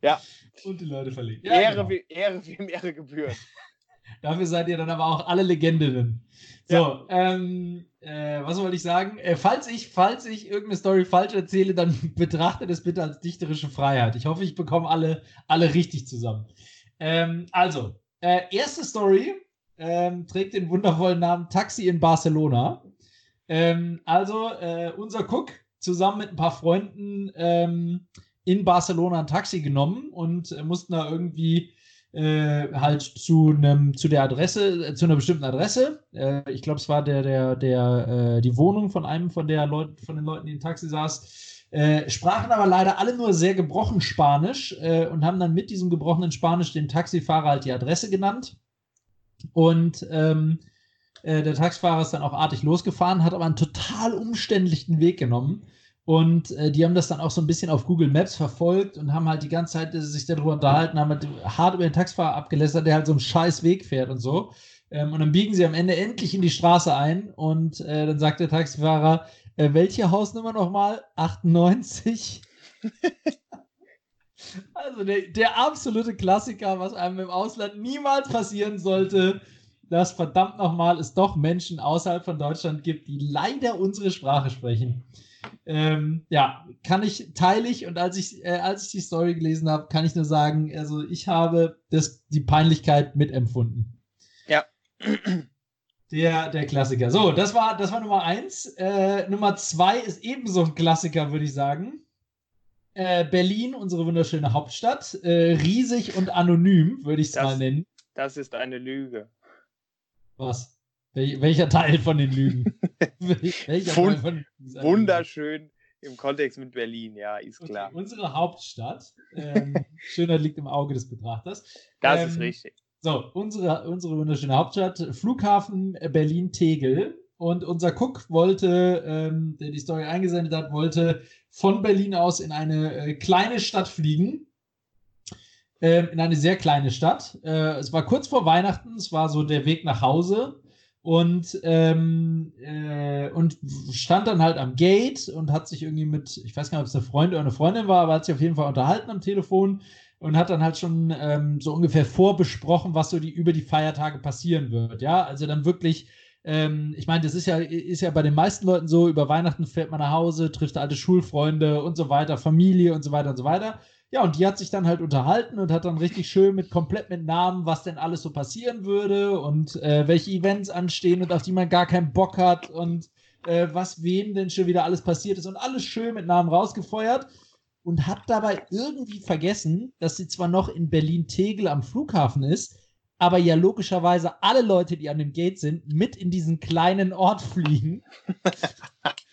Ja. Und die Leute verlinken. Ja, Ehre, genau. wie, Ehre wem Ehre gebührt. Dafür seid ihr dann aber auch alle Legendinnen. So, ja. ähm, äh, was wollte ich sagen? Äh, falls, ich, falls ich irgendeine Story falsch erzähle, dann [LAUGHS] betrachtet es bitte als dichterische Freiheit. Ich hoffe, ich bekomme alle, alle richtig zusammen. Ähm, also, äh, erste Story ähm, trägt den wundervollen Namen Taxi in Barcelona. Ähm, also, äh, unser Cook zusammen mit ein paar Freunden ähm, in Barcelona ein Taxi genommen und äh, mussten da irgendwie äh, halt zu einem zu der Adresse äh, zu einer bestimmten Adresse. Äh, ich glaube es war der der der äh, die Wohnung von einem von der Leute von den Leuten die im Taxi saß. Äh, sprachen aber leider alle nur sehr gebrochen Spanisch und haben dann mit diesem gebrochenen Spanisch dem Taxifahrer halt die Adresse genannt. Und ähm, der Taxifahrer ist dann auch artig losgefahren hat aber einen total umständlichen Weg genommen und äh, die haben das dann auch so ein bisschen auf Google Maps verfolgt und haben halt die ganze Zeit äh, sich darüber unterhalten, haben halt hart über den Taxifahrer abgelästert, der halt so einen scheiß Weg fährt und so. Ähm, und dann biegen sie am Ende endlich in die Straße ein und äh, dann sagt der Taxifahrer, äh, welche Hausnummer nochmal? 98? [LAUGHS] also der, der absolute Klassiker, was einem im Ausland niemals passieren sollte dass verdammt nochmal es doch Menschen außerhalb von Deutschland gibt, die leider unsere Sprache sprechen. Ähm, ja, kann ich, teile ich und als ich, äh, als ich die Story gelesen habe, kann ich nur sagen, also ich habe das, die Peinlichkeit mitempfunden. Ja. Der, der Klassiker. So, das war, das war Nummer eins. Äh, Nummer zwei ist ebenso ein Klassiker, würde ich sagen. Äh, Berlin, unsere wunderschöne Hauptstadt. Äh, riesig und anonym, würde ich es mal nennen. Das ist eine Lüge. Was? Wel welcher Teil von den Lügen? [LAUGHS] welcher Wund Teil von den Wunderschön im Kontext mit Berlin, ja, ist klar. Okay, unsere Hauptstadt. Ähm, [LAUGHS] Schönheit liegt im Auge des Betrachters. Das ähm, ist richtig. So, unsere, unsere wunderschöne Hauptstadt, Flughafen Berlin-Tegel. Und unser Cook wollte, ähm, der die Story eingesendet hat, wollte von Berlin aus in eine äh, kleine Stadt fliegen. Ähm, in eine sehr kleine Stadt. Äh, es war kurz vor Weihnachten, es war so der Weg nach Hause und, ähm, äh, und stand dann halt am Gate und hat sich irgendwie mit, ich weiß gar nicht, ob es eine Freundin oder eine Freundin war, aber hat sich auf jeden Fall unterhalten am Telefon und hat dann halt schon ähm, so ungefähr vorbesprochen, was so die über die Feiertage passieren wird. Ja, also dann wirklich. Ähm, ich meine, das ist ja, ist ja bei den meisten Leuten so, über Weihnachten fährt man nach Hause, trifft alte Schulfreunde und so weiter, Familie und so weiter und so weiter. Ja, und die hat sich dann halt unterhalten und hat dann richtig schön mit komplett mit Namen, was denn alles so passieren würde und äh, welche Events anstehen und auf die man gar keinen Bock hat und äh, was wem denn schon wieder alles passiert ist und alles schön mit Namen rausgefeuert und hat dabei irgendwie vergessen, dass sie zwar noch in Berlin-Tegel am Flughafen ist, aber ja logischerweise alle Leute, die an dem Gate sind, mit in diesen kleinen Ort fliegen. [LAUGHS]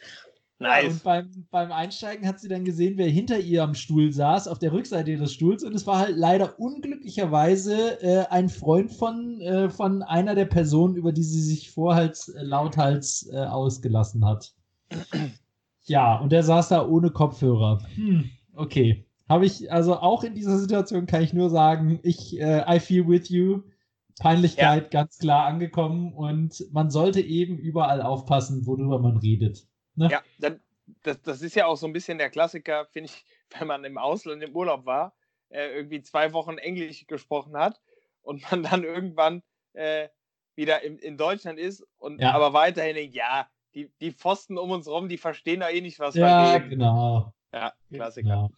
Nice. Ja, und beim, beim Einsteigen hat sie dann gesehen, wer hinter ihr am Stuhl saß, auf der Rückseite ihres Stuhls. Und es war halt leider unglücklicherweise äh, ein Freund von, äh, von einer der Personen, über die sie sich vorhals äh, lauthals äh, ausgelassen hat. ja, und der saß da ohne Kopfhörer. Hm, okay. Habe ich, also auch in dieser Situation kann ich nur sagen, ich, äh, I feel with you. Peinlichkeit ja. ganz klar angekommen und man sollte eben überall aufpassen, worüber man redet. Ne? Ja, dann, das, das ist ja auch so ein bisschen der Klassiker, finde ich, [LAUGHS] wenn man im Ausland im Urlaub war, äh, irgendwie zwei Wochen Englisch gesprochen hat und man dann irgendwann äh, wieder in, in Deutschland ist und ja. aber weiterhin denkt, ja, die, die Pfosten um uns rum, die verstehen da eh nicht, was ja, wir reden. Genau. Ja, Klassiker. Genau.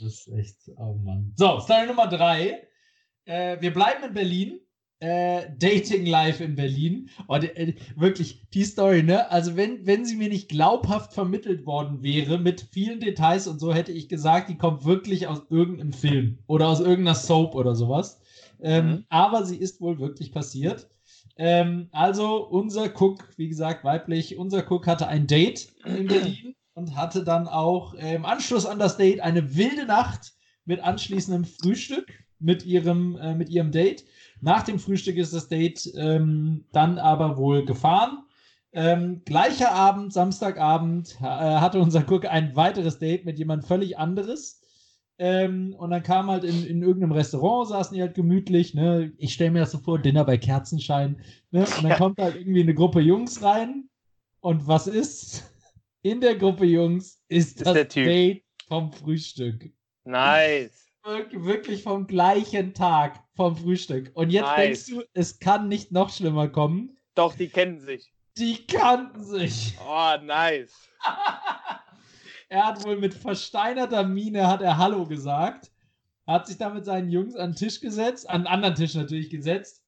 Das ist echt, oh Mann. So, Story Nummer drei. Äh, wir bleiben in Berlin äh, Dating Life in Berlin. Und äh, wirklich, die Story, ne? Also, wenn, wenn sie mir nicht glaubhaft vermittelt worden wäre, mit vielen Details und so, hätte ich gesagt, die kommt wirklich aus irgendeinem Film oder aus irgendeiner Soap oder sowas. Ähm, mhm. Aber sie ist wohl wirklich passiert. Ähm, also, unser Cook, wie gesagt, weiblich, unser Cook hatte ein Date in Berlin und hatte dann auch äh, im Anschluss an das Date eine wilde Nacht mit anschließendem Frühstück mit ihrem, äh, mit ihrem Date. Nach dem Frühstück ist das Date ähm, dann aber wohl gefahren. Ähm, gleicher Abend, Samstagabend, äh, hatte unser Cook ein weiteres Date mit jemand völlig anderes. Ähm, und dann kam halt in, in irgendeinem Restaurant, saßen die halt gemütlich. Ne? Ich stelle mir das so vor, Dinner bei Kerzenschein. Ne? Und dann [LAUGHS] kommt halt irgendwie eine Gruppe Jungs rein. Und was ist? In der Gruppe Jungs ist, ist das Date vom Frühstück. Nice. Wirklich vom gleichen Tag vom Frühstück. Und jetzt nice. denkst du, es kann nicht noch schlimmer kommen. Doch, die kennen sich. Die kannten sich. Oh, nice. [LAUGHS] er hat wohl mit versteinerter Miene hat er Hallo gesagt. Hat sich da mit seinen Jungs an den Tisch gesetzt, an einen anderen Tisch natürlich gesetzt.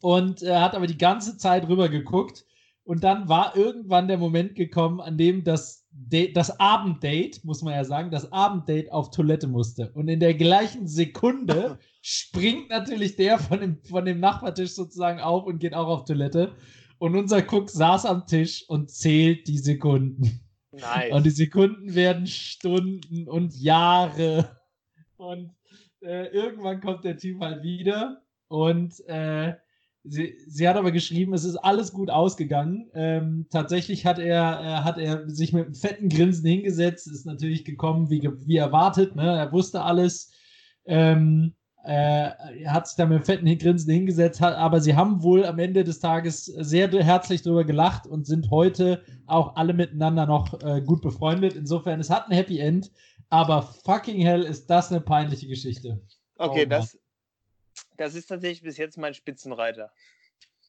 Und er hat aber die ganze Zeit rüber geguckt. Und dann war irgendwann der Moment gekommen, an dem das, das Abenddate, muss man ja sagen, das Abenddate auf Toilette musste. Und in der gleichen Sekunde [LAUGHS] springt natürlich der von dem, von dem Nachbartisch sozusagen auf und geht auch auf Toilette. Und unser Cook saß am Tisch und zählt die Sekunden. Nice. Und die Sekunden werden Stunden und Jahre. Und äh, irgendwann kommt der Typ halt wieder. Und äh, sie, sie hat aber geschrieben, es ist alles gut ausgegangen. Ähm, tatsächlich hat er, äh, hat er sich mit einem fetten Grinsen hingesetzt, ist natürlich gekommen, wie, wie erwartet. Ne? Er wusste alles. Ähm, äh, er hat sich da mit einem fetten Grinsen hingesetzt, hat, aber sie haben wohl am Ende des Tages sehr herzlich darüber gelacht und sind heute auch alle miteinander noch äh, gut befreundet. Insofern, es hat ein Happy End, aber fucking hell ist das eine peinliche Geschichte. Okay, oh, das, das ist tatsächlich bis jetzt mein Spitzenreiter.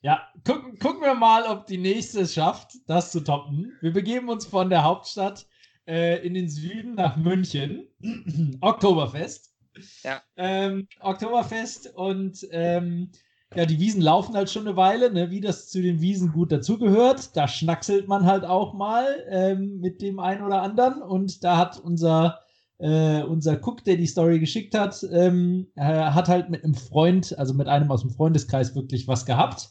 Ja, gucken, gucken wir mal, ob die nächste es schafft, das zu toppen. Wir begeben uns von der Hauptstadt äh, in den Süden nach München. [CLEARS THROAT] Oktoberfest. Ja. Ähm, Oktoberfest und ähm, ja, die Wiesen laufen halt schon eine Weile, ne, wie das zu den Wiesen gut dazugehört. Da schnackselt man halt auch mal ähm, mit dem einen oder anderen und da hat unser äh, unser Cook, der die Story geschickt hat, ähm, äh, hat halt mit einem Freund, also mit einem aus dem Freundeskreis wirklich was gehabt.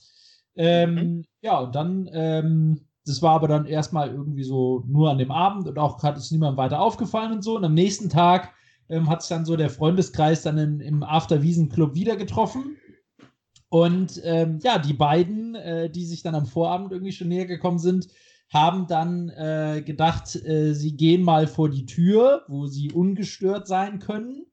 Ähm, mhm. Ja, und dann, ähm, das war aber dann erstmal irgendwie so nur an dem Abend und auch hat es niemandem weiter aufgefallen und so. Und am nächsten Tag ähm, hat sich dann so der Freundeskreis dann in, im After-Wiesen-Club wieder getroffen. Und ähm, ja, die beiden, äh, die sich dann am Vorabend irgendwie schon näher gekommen sind, haben dann äh, gedacht, äh, sie gehen mal vor die Tür, wo sie ungestört sein können.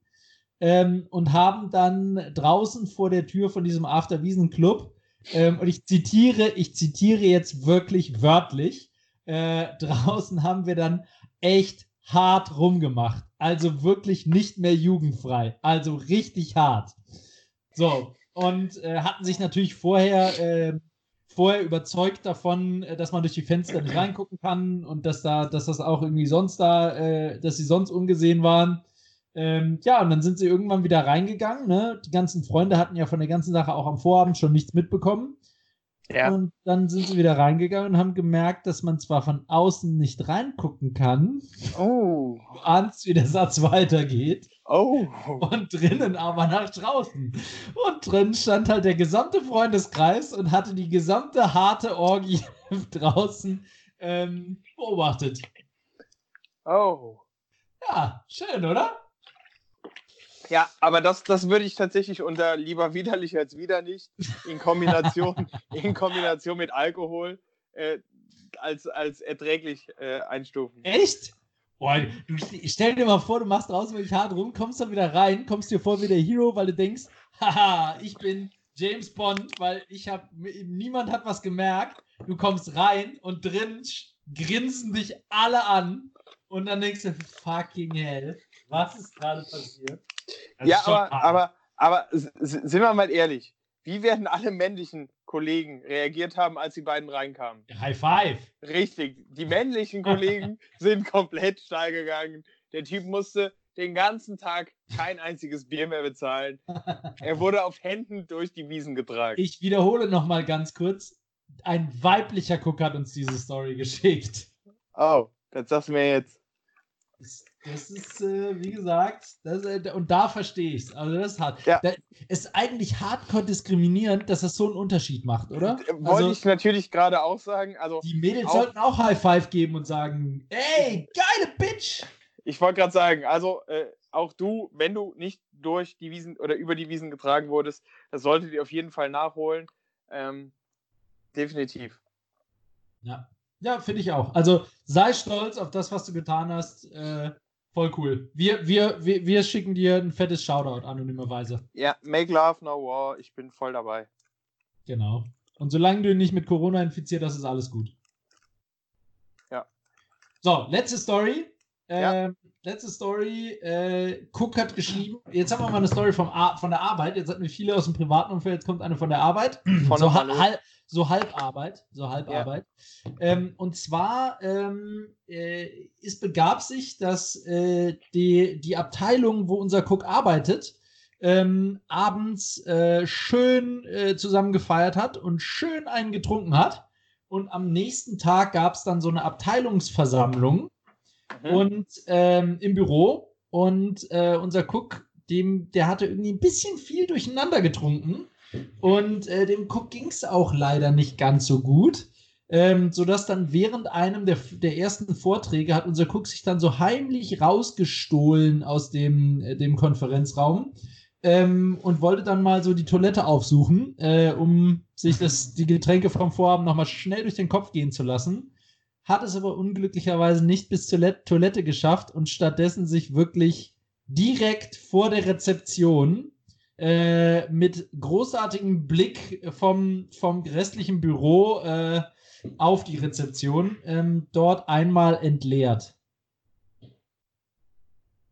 Ähm, und haben dann draußen vor der Tür von diesem Afterwiesen-Club, ähm, und ich zitiere, ich zitiere jetzt wirklich wörtlich, äh, [LAUGHS] draußen haben wir dann echt hart rumgemacht. Also wirklich nicht mehr jugendfrei. Also richtig hart. So, und äh, hatten sich natürlich vorher, äh, vorher überzeugt davon, äh, dass man durch die Fenster nicht reingucken kann und dass da, dass das auch irgendwie sonst da, äh, dass sie sonst ungesehen waren. Ähm, ja, und dann sind sie irgendwann wieder reingegangen. Ne? Die ganzen Freunde hatten ja von der ganzen Sache auch am Vorabend schon nichts mitbekommen. Ja. Und dann sind sie wieder reingegangen und haben gemerkt, dass man zwar von außen nicht reingucken kann. Oh. Du ahnst, wie der Satz weitergeht. Oh. Und drinnen aber nach draußen. Und drin stand halt der gesamte Freundeskreis und hatte die gesamte harte Orgie [LAUGHS] draußen ähm, beobachtet. Oh. Ja, schön, oder? Ja, aber das, das würde ich tatsächlich unter lieber widerlich als wieder nicht in Kombination, [LAUGHS] in Kombination mit Alkohol äh, als, als erträglich äh, einstufen. Echt? Boah, du, stell dir mal vor, du machst draußen wirklich hart rum, kommst dann wieder rein, kommst dir vor wie der Hero, weil du denkst, haha, ich bin James Bond, weil ich habe, niemand hat was gemerkt. Du kommst rein und drin grinsen dich alle an und dann denkst du, fucking hell, was ist gerade passiert? Das ja, aber, aber, aber sind wir mal ehrlich, wie werden alle männlichen Kollegen reagiert haben, als die beiden reinkamen? High five. Richtig. Die männlichen Kollegen [LAUGHS] sind komplett steil gegangen. Der Typ musste den ganzen Tag kein einziges Bier mehr bezahlen. [LAUGHS] Er wurde auf Händen durch die Wiesen getragen. Ich wiederhole noch mal ganz kurz. Ein weiblicher Cook hat uns diese Story geschickt. Oh, das sagst du mir jetzt. Das ist, äh, wie gesagt, das, äh, und da verstehe ich es. Also das ist hart. Ja. Das ist eigentlich hardcore diskriminierend, dass das so einen Unterschied macht, oder? Äh, wollte also, ich natürlich gerade auch sagen. Also die Mädels auch, sollten auch High Five geben und sagen, ey, geile Bitch! Ich wollte gerade sagen, also äh, auch du, wenn du nicht durch die Wiesen oder über die Wiesen getragen wurdest, das solltet ihr auf jeden Fall nachholen. Ähm, definitiv. Ja. Ja, finde ich auch. Also sei stolz auf das, was du getan hast. Äh, voll cool. Wir, wir, wir, wir schicken dir ein fettes Shoutout anonymerweise. Ja, make love, no war. Ich bin voll dabei. Genau. Und solange du ihn nicht mit Corona infiziert hast, ist alles gut. Ja. So, letzte Story. Ähm, ja. letzte Story. Äh, Cook hat geschrieben, jetzt haben wir mal eine Story vom Ar von der Arbeit. Jetzt hatten wir viele aus dem privaten Umfeld, jetzt kommt eine von der Arbeit. Von so, ha halb, so Halbarbeit. So Halbarbeit. Ja. Ähm, und zwar ähm, äh, es begab sich, dass äh, die, die Abteilung, wo unser Cook arbeitet, ähm, abends äh, schön äh, zusammen gefeiert hat und schön einen getrunken hat. Und am nächsten Tag gab es dann so eine Abteilungsversammlung mhm. und ähm, im Büro. Und äh, unser Cook, dem, der hatte irgendwie ein bisschen viel durcheinander getrunken. Und äh, dem Cook ging es auch leider nicht ganz so gut. Ähm, sodass dann während einem der, der ersten Vorträge hat unser Cook sich dann so heimlich rausgestohlen aus dem, äh, dem Konferenzraum ähm, und wollte dann mal so die Toilette aufsuchen, äh, um sich das, [LAUGHS] die Getränke vom Vorabend nochmal schnell durch den Kopf gehen zu lassen. Hat es aber unglücklicherweise nicht bis zur Toilette geschafft und stattdessen sich wirklich direkt vor der Rezeption äh, mit großartigem Blick vom, vom restlichen Büro äh, auf die Rezeption ähm, dort einmal entleert.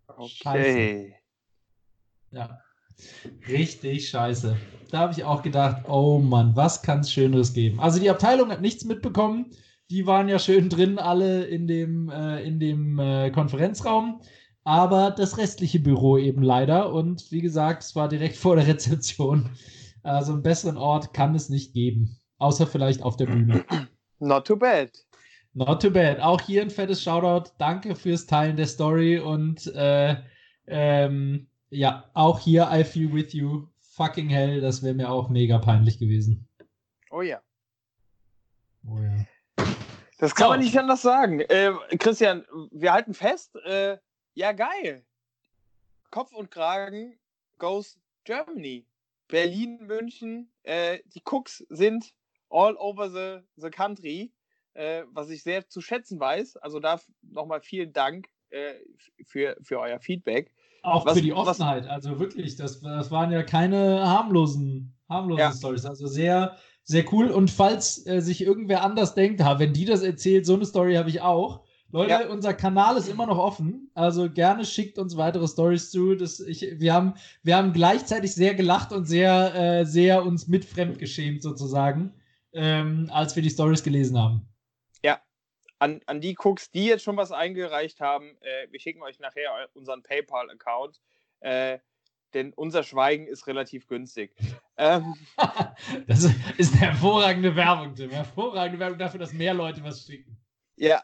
Okay. Scheiße. Ja. Richtig scheiße. Da habe ich auch gedacht, oh Mann, was kann es Schöneres geben? Also die Abteilung hat nichts mitbekommen. Die waren ja schön drin, alle in dem, äh, in dem äh, Konferenzraum. Aber das restliche Büro eben leider. Und wie gesagt, es war direkt vor der Rezeption. Also einen besseren Ort kann es nicht geben. Außer vielleicht auf der Bühne. Not too bad. Not too bad. Auch hier ein fettes Shoutout. Danke fürs Teilen der Story und äh, ähm, ja, auch hier I feel with you. Fucking hell, das wäre mir auch mega peinlich gewesen. Oh ja. Oh ja. Das kann so. man nicht anders sagen. Äh, Christian, wir halten fest, äh, ja geil. Kopf und Kragen goes Germany. Berlin, München, äh, die Cooks sind all over the, the country, äh, was ich sehr zu schätzen weiß. Also da nochmal vielen Dank äh, für, für euer Feedback. Auch was, für die Offenheit, was, also wirklich, das, das waren ja keine harmlosen, harmlosen ja. Stories. Also sehr, sehr cool. Und falls äh, sich irgendwer anders denkt, ha, wenn die das erzählt, so eine Story habe ich auch. Leute, ja. unser Kanal ist immer noch offen. Also gerne schickt uns weitere Stories zu. Das, ich, wir, haben, wir haben gleichzeitig sehr gelacht und sehr, äh, sehr uns mit fremdgeschämt sozusagen, ähm, als wir die Stories gelesen haben an, an die Cooks, die jetzt schon was eingereicht haben, äh, wir schicken euch nachher unseren PayPal-Account, äh, denn unser Schweigen ist relativ günstig. [LAUGHS] Ähm, das ist eine hervorragende Werbung, Tim. Hervorragende Werbung dafür, dass mehr Leute was schicken. Ja,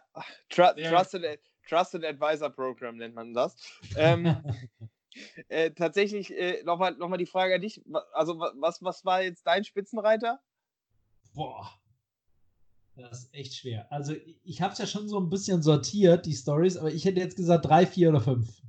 Tru ja. Trusted, Trusted Advisor Program nennt man das. Ähm, [LAUGHS] äh, tatsächlich äh, nochmal noch mal die Frage an dich. Also, was, was war jetzt dein Spitzenreiter? Boah, das ist echt schwer. Also ich habe es ja schon so ein bisschen sortiert, die Stories, aber ich hätte jetzt gesagt drei, vier oder fünf.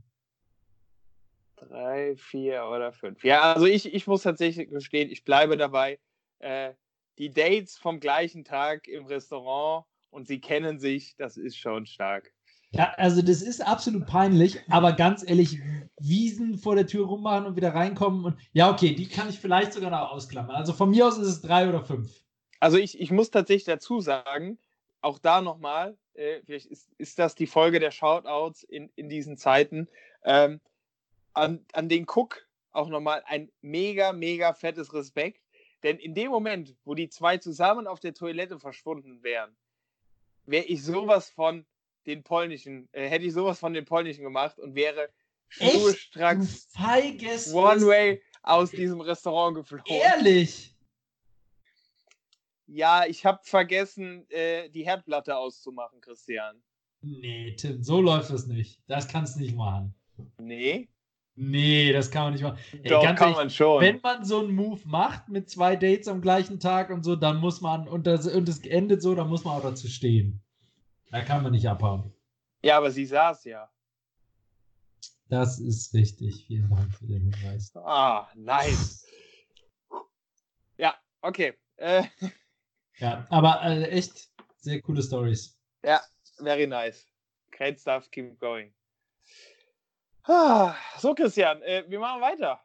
Drei, vier oder fünf. Ja, also ich, ich muss tatsächlich gestehen, ich bleibe dabei. Äh, die Dates vom gleichen Tag im Restaurant und sie kennen sich, das ist schon stark. Ja, also das ist absolut peinlich, aber ganz ehrlich, Wiesen vor der Tür rummachen und wieder reinkommen und ja, okay, die kann ich vielleicht sogar noch ausklammern. Also von mir aus ist es drei oder fünf also ich, ich muss tatsächlich dazu sagen, auch da nochmal, äh, vielleicht ist, ist das die Folge der Shoutouts in, in diesen Zeiten, ähm, an, an den Cook auch nochmal ein mega, mega fettes Respekt. Denn in dem Moment, wo die zwei zusammen auf der Toilette verschwunden wären, wäre ich sowas von den polnischen, äh, hätte ich sowas von den polnischen gemacht und wäre schnurstracks One-Way aus diesem Restaurant geflogen. Ehrlich? Ja, ich habe vergessen, äh, die Herdplatte auszumachen, Christian. Nee, Tim, so läuft es nicht. Das kannst du nicht machen. Nee? Nee, das kann man nicht machen. Ey, Doch, kann ehrlich, man schon. Wenn man so einen Move macht mit zwei Dates am gleichen Tag und so, dann muss man, und das, und das endet so, dann muss man auch dazu stehen. Da kann man nicht abhauen. Ja, aber sie saß ja. Das ist richtig. Vielen Dank für den Hinweis. Ah, nice. Ja, okay. Äh, [LAUGHS] ja, aber äh, echt sehr coole Stories. Ja, very nice. Great stuff, keep going. Ah, so, Christian, äh, wir machen weiter.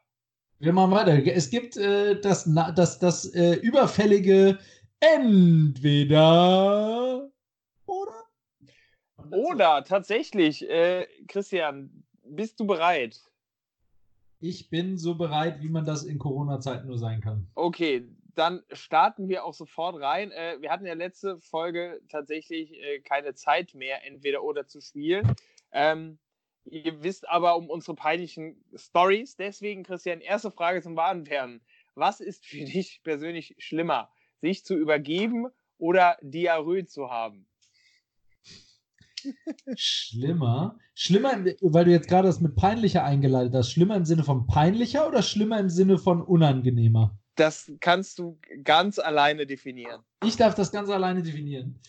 Wir machen weiter. Es gibt äh, das, das, das äh, überfällige Entweder oder. Oder tatsächlich, äh, Christian, bist du bereit? Ich bin so bereit, wie man das in Corona-Zeiten nur sein kann. Okay, dann starten wir auch sofort rein. Wir hatten ja letzte Folge tatsächlich keine Zeit mehr, entweder oder zu spielen. Ähm, ihr wisst aber um unsere peinlichen Stories. Deswegen, Christian, erste Frage zum Warenwerden. Was ist für [LAUGHS] dich persönlich schlimmer, sich zu übergeben oder Diarrhoe zu haben? Schlimmer? Schlimmer, weil du jetzt gerade das mit peinlicher eingeleitet hast. Schlimmer im Sinne von peinlicher oder schlimmer im Sinne von unangenehmer? Das kannst du ganz alleine definieren. Ich darf das ganz alleine definieren.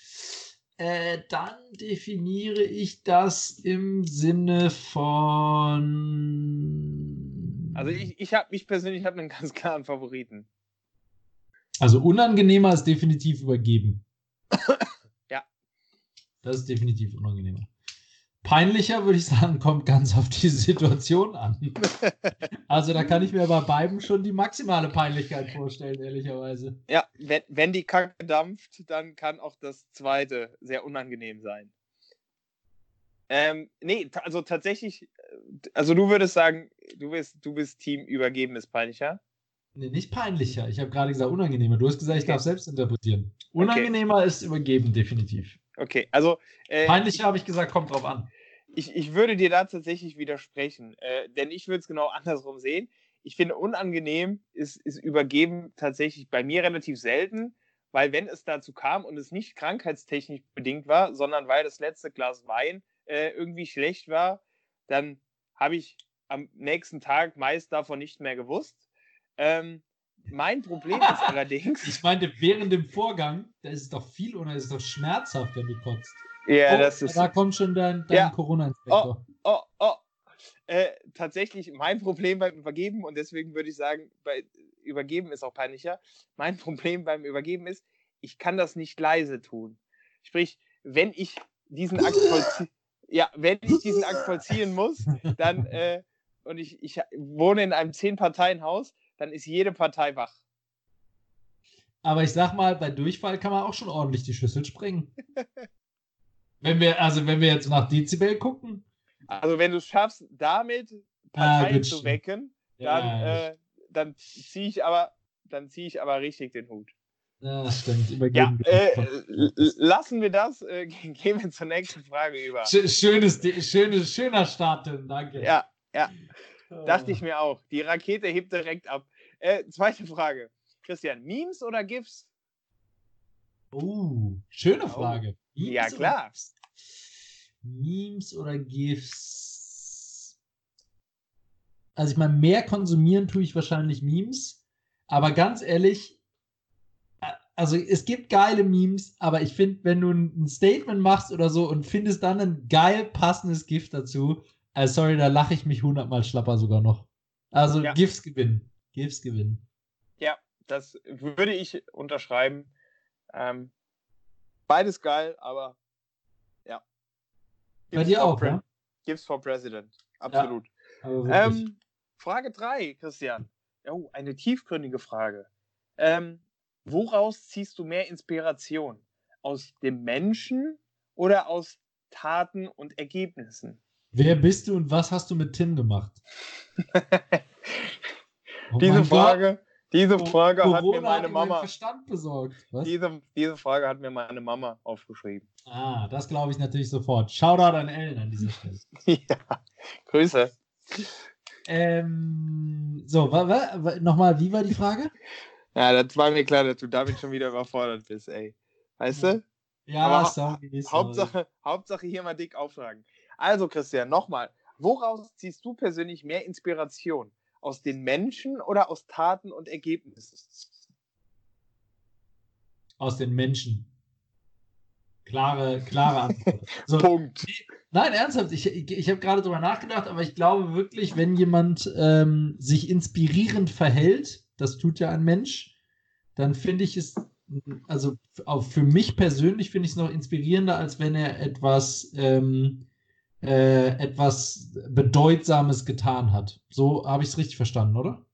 Äh, dann definiere ich das im Sinne von. Also ich, ich habe mich persönlich habe einen [LAUGHS] ganz klaren Favoriten. Also unangenehmer ist definitiv übergeben. ja. Das ist definitiv unangenehmer. Peinlicher, würde ich sagen, kommt ganz auf die Situation an. [LAUGHS] Also da kann ich mir bei beiden schon die maximale Peinlichkeit vorstellen, ehrlicherweise. Ja, wenn, wenn die Kacke dampft, dann kann auch das zweite sehr unangenehm sein. Ähm, nee, also tatsächlich, äh, also du würdest sagen, du bist, du bist Team übergeben ist peinlicher. Nee, nicht peinlicher. Ich habe gerade gesagt unangenehmer. Du hast gesagt, ich okay. darf selbst interpretieren. Unangenehmer okay. ist übergeben, definitiv. Okay, also. Äh, Peinlicher habe ich gesagt, kommt drauf an. Ich, ich würde dir da tatsächlich widersprechen, äh, denn ich würde es genau andersrum sehen. Ich finde, unangenehm ist, ist übergeben tatsächlich bei mir relativ selten, weil wenn es dazu kam und es nicht krankheitstechnisch bedingt war, sondern weil das letzte Glas Wein äh, irgendwie schlecht war, dann habe ich am nächsten Tag meist davon nicht mehr gewusst. Ähm, mein Problem ist [LAUGHS] allerdings. Ich meinte, während dem Vorgang, da ist es doch viel oder ist es doch schmerzhaft, wenn du kotzt. Ja, oh, das ist. Da kommt schon dein, dein ja. Corona-Inspektor. Oh, oh, oh. Äh, tatsächlich mein Problem beim Übergeben, und deswegen würde ich sagen, bei Übergeben ist auch peinlicher. Mein [LAUGHS] Problem beim Übergeben ist, ich kann das nicht leise tun. Sprich, wenn ich diesen Akt vollziehen, ja, wenn ich diesen Akt vollziehen muss, dann äh, und ich, ich wohne in einem Zehn-Parteien-Haus, dann ist jede Partei wach. Aber ich sag mal, bei Durchfall kann man auch schon ordentlich die Schüssel sprengen. [LAUGHS] wenn wir, also wenn wir jetzt nach Dezibel gucken. Also wenn du es schaffst, damit Parteien ah, zu wecken, dann, ja, äh, dann ziehe ich aber, dann ziehe ich aber richtig den Hut. Ja, stimmt. Ja, äh, lassen wir das. Äh, [LAUGHS] gehen wir zur nächsten Frage über. Schönes, schönes, schöner Start, danke. Ja, ja. Dachte ich mir auch. Die Rakete hebt direkt ab. Äh, zweite Frage. Christian, Memes oder GIFs? Oh, schöne Frage. Memes ja, klar. Memes oder GIFs? Also ich meine, mehr konsumieren tue ich wahrscheinlich Memes. Aber ganz ehrlich, also es gibt geile Memes, aber ich finde, wenn du ein Statement machst oder so und findest dann ein geil passendes GIF dazu, also sorry, da lache ich mich hundertmal schlapper sogar noch. Also ja. GIFs gewinnen. GIFs gewinnen. Ja, das würde ich unterschreiben. Ähm, beides geil, aber ja. GIFs Bei dir auch, ja? GIFs for President. Absolut. Ja, ähm, Frage 3, Christian. Oh, eine tiefgründige Frage. Ähm, woraus ziehst du mehr Inspiration? Aus dem Menschen oder aus Taten und Ergebnissen? Wer bist du und was hast du mit Tim gemacht? [LAUGHS] oh diese Frage, diese Frage Corona hat mir meine Mama. Verstand besorgt. Diese, diese Frage hat mir meine Mama aufgeschrieben. Ah, das glaube ich natürlich sofort. Shoutout an Ellen an dieser Stelle. [LAUGHS] ja, Grüße. Ähm, so, nochmal, wie war die Frage? [LAUGHS] Ja, das war mir klar, dass du damit schon wieder überfordert bist, ey. Weißt du? Ja, Aber sorry, sorry. Hauptsache, Hauptsache hier mal dick aufschlagen. Also, Christian, nochmal. Woraus ziehst du persönlich mehr Inspiration? Aus den Menschen oder aus Taten und Ergebnissen? Aus den Menschen. Klare, klare Antwort. [LAUGHS] So, Punkt. Nein, ernsthaft, ich, ich, ich habe gerade drüber nachgedacht, aber ich glaube wirklich, wenn jemand ähm, sich inspirierend verhält, das tut ja ein Mensch, dann finde ich es, also auch für mich persönlich finde ich es noch inspirierender, als wenn er etwas ähm, äh, etwas Bedeutsames getan hat. So habe ich es richtig verstanden, oder?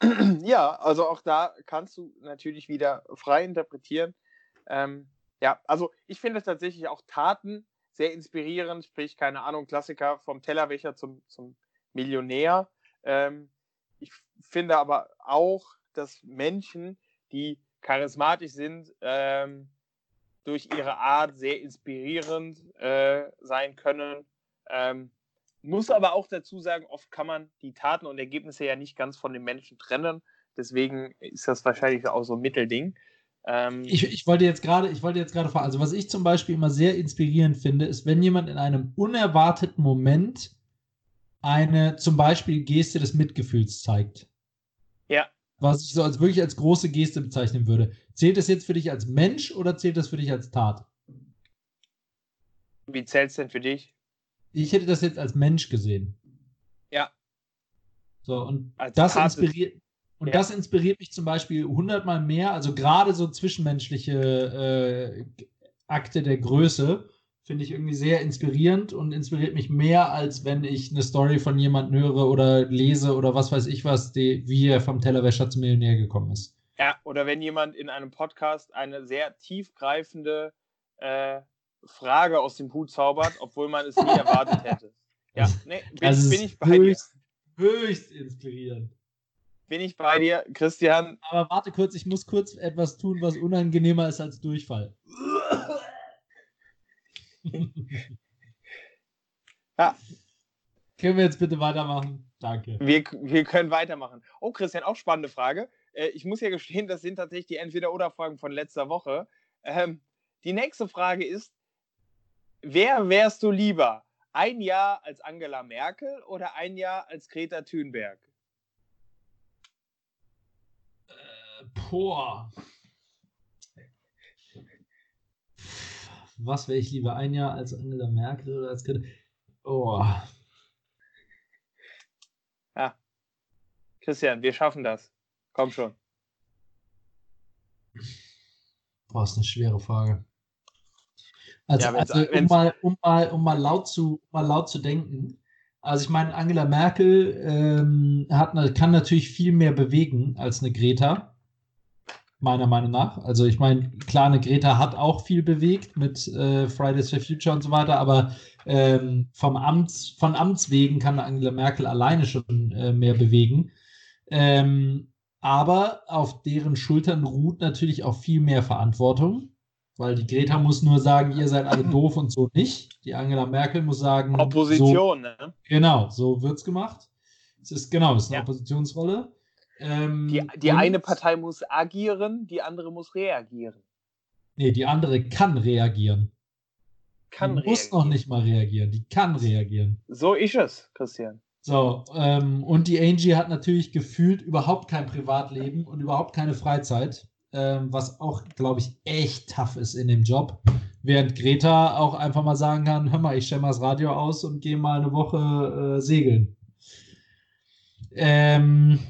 [CLEARS THROAT] Ja, also auch da kannst du natürlich wieder frei interpretieren. Ähm, Ja, also ich finde tatsächlich auch Taten sehr inspirierend, sprich, keine Ahnung, Klassiker vom Tellerwäscher zum, zum Millionär. Ähm, ich finde aber auch, dass Menschen, die charismatisch sind, ähm, durch ihre Art sehr inspirierend äh, sein können. Ähm, muss aber auch dazu sagen, oft kann man die Taten und Ergebnisse ja nicht ganz von den Menschen trennen. Deswegen ist das wahrscheinlich auch so ein Mittelding. Ähm, ich, ich, wollte jetzt gerade, ich wollte jetzt gerade fragen, also was ich zum Beispiel immer sehr inspirierend finde, ist, wenn jemand in einem unerwarteten Moment eine zum Beispiel Geste des Mitgefühls zeigt. Ja. Was ich so als wirklich als große Geste bezeichnen würde. Zählt das jetzt für dich als Mensch oder zählt das für dich als Tat? Wie zählt es denn für dich? Ich hätte das jetzt als Mensch gesehen. Ja. So, und als das inspiriert. Und ja. das inspiriert mich zum Beispiel hundertmal mehr. Also gerade so zwischenmenschliche äh, Akte der Größe finde ich irgendwie sehr inspirierend und inspiriert mich mehr, als wenn ich eine Story von jemandem höre oder lese oder was weiß ich was, die, wie er vom Tellerwäscher zum Millionär gekommen ist. Ja, oder wenn jemand in einem Podcast eine sehr tiefgreifende äh, Frage aus dem Hut zaubert, obwohl man es nie [LAUGHS] erwartet hätte. Ja, nee, bin, also bin ich bei höchst, dir. Höchst inspirierend bin ich bei dir, Christian. Aber warte kurz, ich muss kurz etwas tun, was unangenehmer ist als Durchfall. ja. Können wir jetzt bitte weitermachen? Danke. Wir, wir können weitermachen. Oh, Christian, auch spannende Frage. Äh, ich muss ja gestehen, das sind tatsächlich die Entweder-Oder-Fragen von letzter Woche. Ähm, die nächste Frage ist: Wer wärst du lieber? Ein Jahr als Angela Merkel oder ein Jahr als Greta Thunberg? Boah. Was wäre ich lieber? Ein Jahr als Angela Merkel oder als Greta? Oh. Ja. Christian, wir schaffen das. Komm schon. Boah, ist eine schwere Frage. Also, ja, also um, mal, um, mal, um mal, laut zu, mal laut zu denken. Also ich meine, Angela Merkel ähm, hat, kann natürlich viel mehr bewegen als eine Greta meiner Meinung nach. Also ich meine, klar, eine Greta hat auch viel bewegt mit äh, Fridays for Future und so weiter, aber ähm, vom Amts, von Amts wegen kann Angela Merkel alleine schon äh, mehr bewegen. Ähm, aber auf deren Schultern ruht natürlich auch viel mehr Verantwortung, weil die Greta muss nur sagen, ihr seid alle [LAUGHS] doof und so nicht. Die Angela Merkel muss sagen, Opposition, so, ne? Genau, so wird's gemacht. Es ist genau, es ist eine ja. Oppositionsrolle. Ähm, die die eine Partei muss agieren, die andere muss reagieren. Nee, die andere kann reagieren. Kann die reagieren. muss noch nicht mal reagieren, die kann reagieren. So ist es, Christian. So, ähm, und die Angie hat natürlich gefühlt überhaupt kein Privatleben und überhaupt keine Freizeit, ähm, was auch, glaube ich, echt tough ist in dem Job. Während Greta auch einfach mal sagen kann: Hör mal, ich stelle mal das Radio aus und gehe mal eine Woche äh, segeln. Ähm,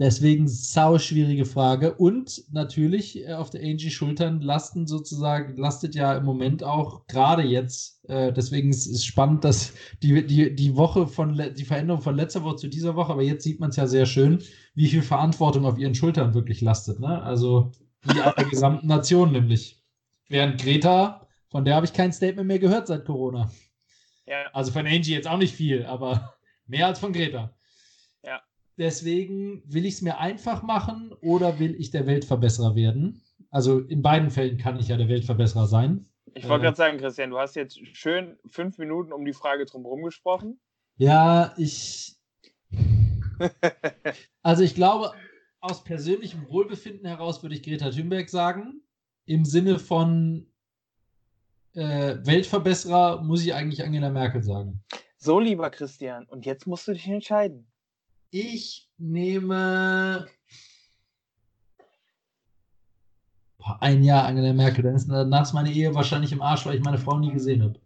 Deswegen sau schwierige Frage. Und natürlich äh, auf der Angie Schultern lasten sozusagen, lastet ja im Moment auch gerade jetzt. Äh, deswegen ist es spannend, dass die, die, die Woche von die Veränderung von letzter Woche zu dieser Woche, aber jetzt sieht man es ja sehr schön, wie viel Verantwortung auf ihren Schultern wirklich lastet. Ne? Also die der gesamten Nation nämlich. Während Greta, von der habe ich kein Statement mehr gehört seit Corona. Ja. Also von Angie jetzt auch nicht viel, aber mehr als von Greta. Deswegen will ich es mir einfach machen oder will ich der Weltverbesserer werden? Also in beiden Fällen kann ich ja der Weltverbesserer sein. Ich wollte äh, gerade sagen, Christian, du hast jetzt schön fünf Minuten um die Frage drumherum gesprochen. Ja, ich. [LAUGHS] also ich glaube, aus persönlichem Wohlbefinden heraus würde ich Greta Thunberg sagen. Im Sinne von äh, Weltverbesserer muss ich eigentlich Angela Merkel sagen. So, lieber Christian, und jetzt musst du dich entscheiden. Ich nehme ein Jahr Angela Merkel. Dann ist danach meine Ehe wahrscheinlich im Arsch, weil ich meine Frau nie gesehen habe.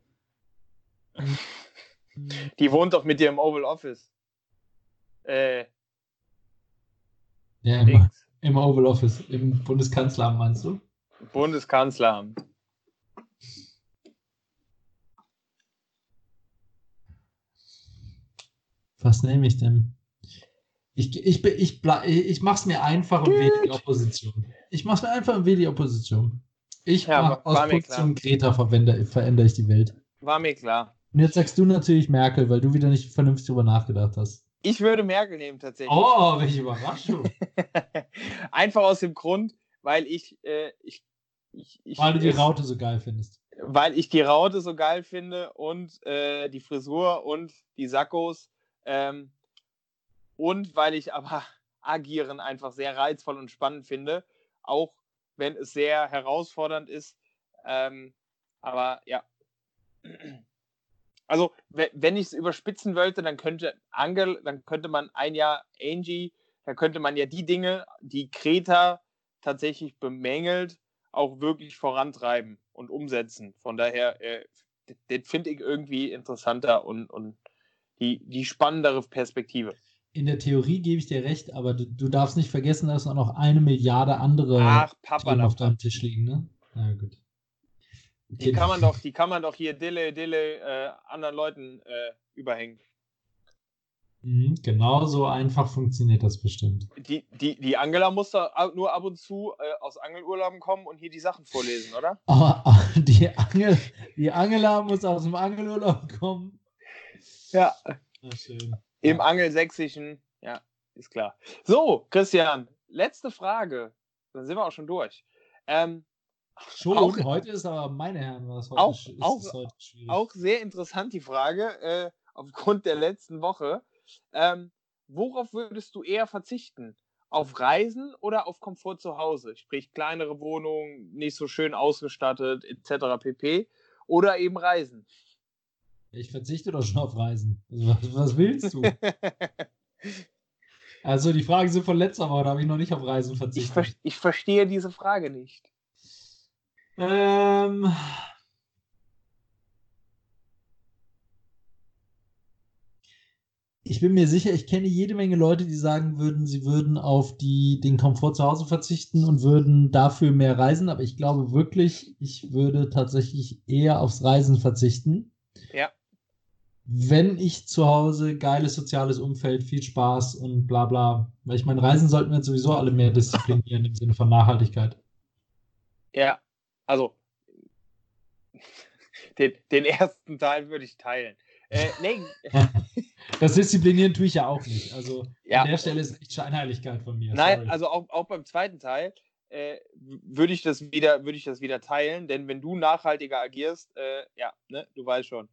Die wohnt doch mit dir im Oval Office. Äh. Ja, im, im Oval Office, im Bundeskanzleramt meinst du? Bundeskanzleramt. Was nehme ich denn? Ich, ich, ich, ich, ich mache es mir einfach und wähle die Opposition. Ich mache es mir einfach und wähle die Opposition. Ich ja, mach, aus Position Greta verändere, verändere ich die Welt. War mir klar. Und jetzt sagst du natürlich Merkel, weil du wieder nicht vernünftig drüber nachgedacht hast. Ich würde Merkel nehmen tatsächlich. Oh, welche Überraschung. [LAUGHS] Einfach aus dem Grund, weil ich, äh, ich, ich, ich Weil du die Raute so geil findest. Weil ich die Raute so geil finde und äh, die Frisur und die Sackos. Ähm, und weil ich aber [LAUGHS] Agieren einfach sehr reizvoll und spannend finde. Auch wenn es sehr herausfordernd ist. Ähm, aber ja. [CLEARS THROAT] Also, wenn ich es überspitzen wollte, dann könnte Angel, dann könnte man ein Jahr Angie, da könnte man ja die Dinge, die Kreta tatsächlich bemängelt, auch wirklich vorantreiben und umsetzen. Von daher, äh, das finde ich irgendwie interessanter und, und die, die spannendere Perspektive. In der Theorie gebe ich dir recht, aber du, du darfst nicht vergessen, dass noch eine Milliarde andere Ach, Papa, Themen auf deinem Tisch liegen, ne? Na gut. Die kann man doch, die kann man doch hier Dille, Dille äh, anderen Leuten äh, überhängen. Mhm, genau so einfach funktioniert das bestimmt. Die, die, die Angela muss da nur ab und zu äh, aus Angelurlauben kommen und hier die Sachen vorlesen, oder? [LAUGHS] Aber die, Angel, die Angela muss aus dem Angelurlaub kommen. Ja. Na, schön. Im ja. Angelsächsischen, ja, ist klar. So, Christian, letzte Frage. Dann sind wir auch schon durch. Ähm, Schon, auch, heute ist aber, meine Herren, was heute auch, ist, auch, heute schwierig. Auch sehr interessant die Frage, äh, aufgrund der letzten Woche. Ähm, worauf würdest du eher verzichten? Auf Reisen oder auf Komfort zu Hause? Sprich, kleinere Wohnungen, nicht so schön ausgestattet, etc. pp. Oder eben Reisen? Ich verzichte doch schon auf Reisen. Also, was, was willst du? [LAUGHS] also, die Fragen sind von letzter Woche, da habe ich noch nicht auf Reisen verzichtet. Ich, ver ich verstehe diese Frage nicht. Ähm. Ich bin mir sicher, ich kenne jede Menge Leute, die sagen würden, sie würden auf die, den Komfort zu Hause verzichten und würden dafür mehr reisen. Aber ich glaube wirklich, ich würde tatsächlich eher aufs Reisen verzichten. Ja. Wenn ich zu Hause geiles soziales Umfeld, viel Spaß und bla bla. Weil ich meine, Reisen sollten wir sowieso alle mehr disziplinieren im Sinne von Nachhaltigkeit. Ja, also [LAUGHS] den, den ersten Teil würde ich teilen. Äh, nee. [LAUGHS] das Disziplinieren tue ich ja auch nicht. Also ja. an der Stelle ist echt Scheinheiligkeit von mir. Nein, Sorry. also auch, auch beim zweiten Teil äh, würde ich das wieder, würde ich das wieder teilen, denn wenn du nachhaltiger agierst, äh, ja, ne, du weißt schon,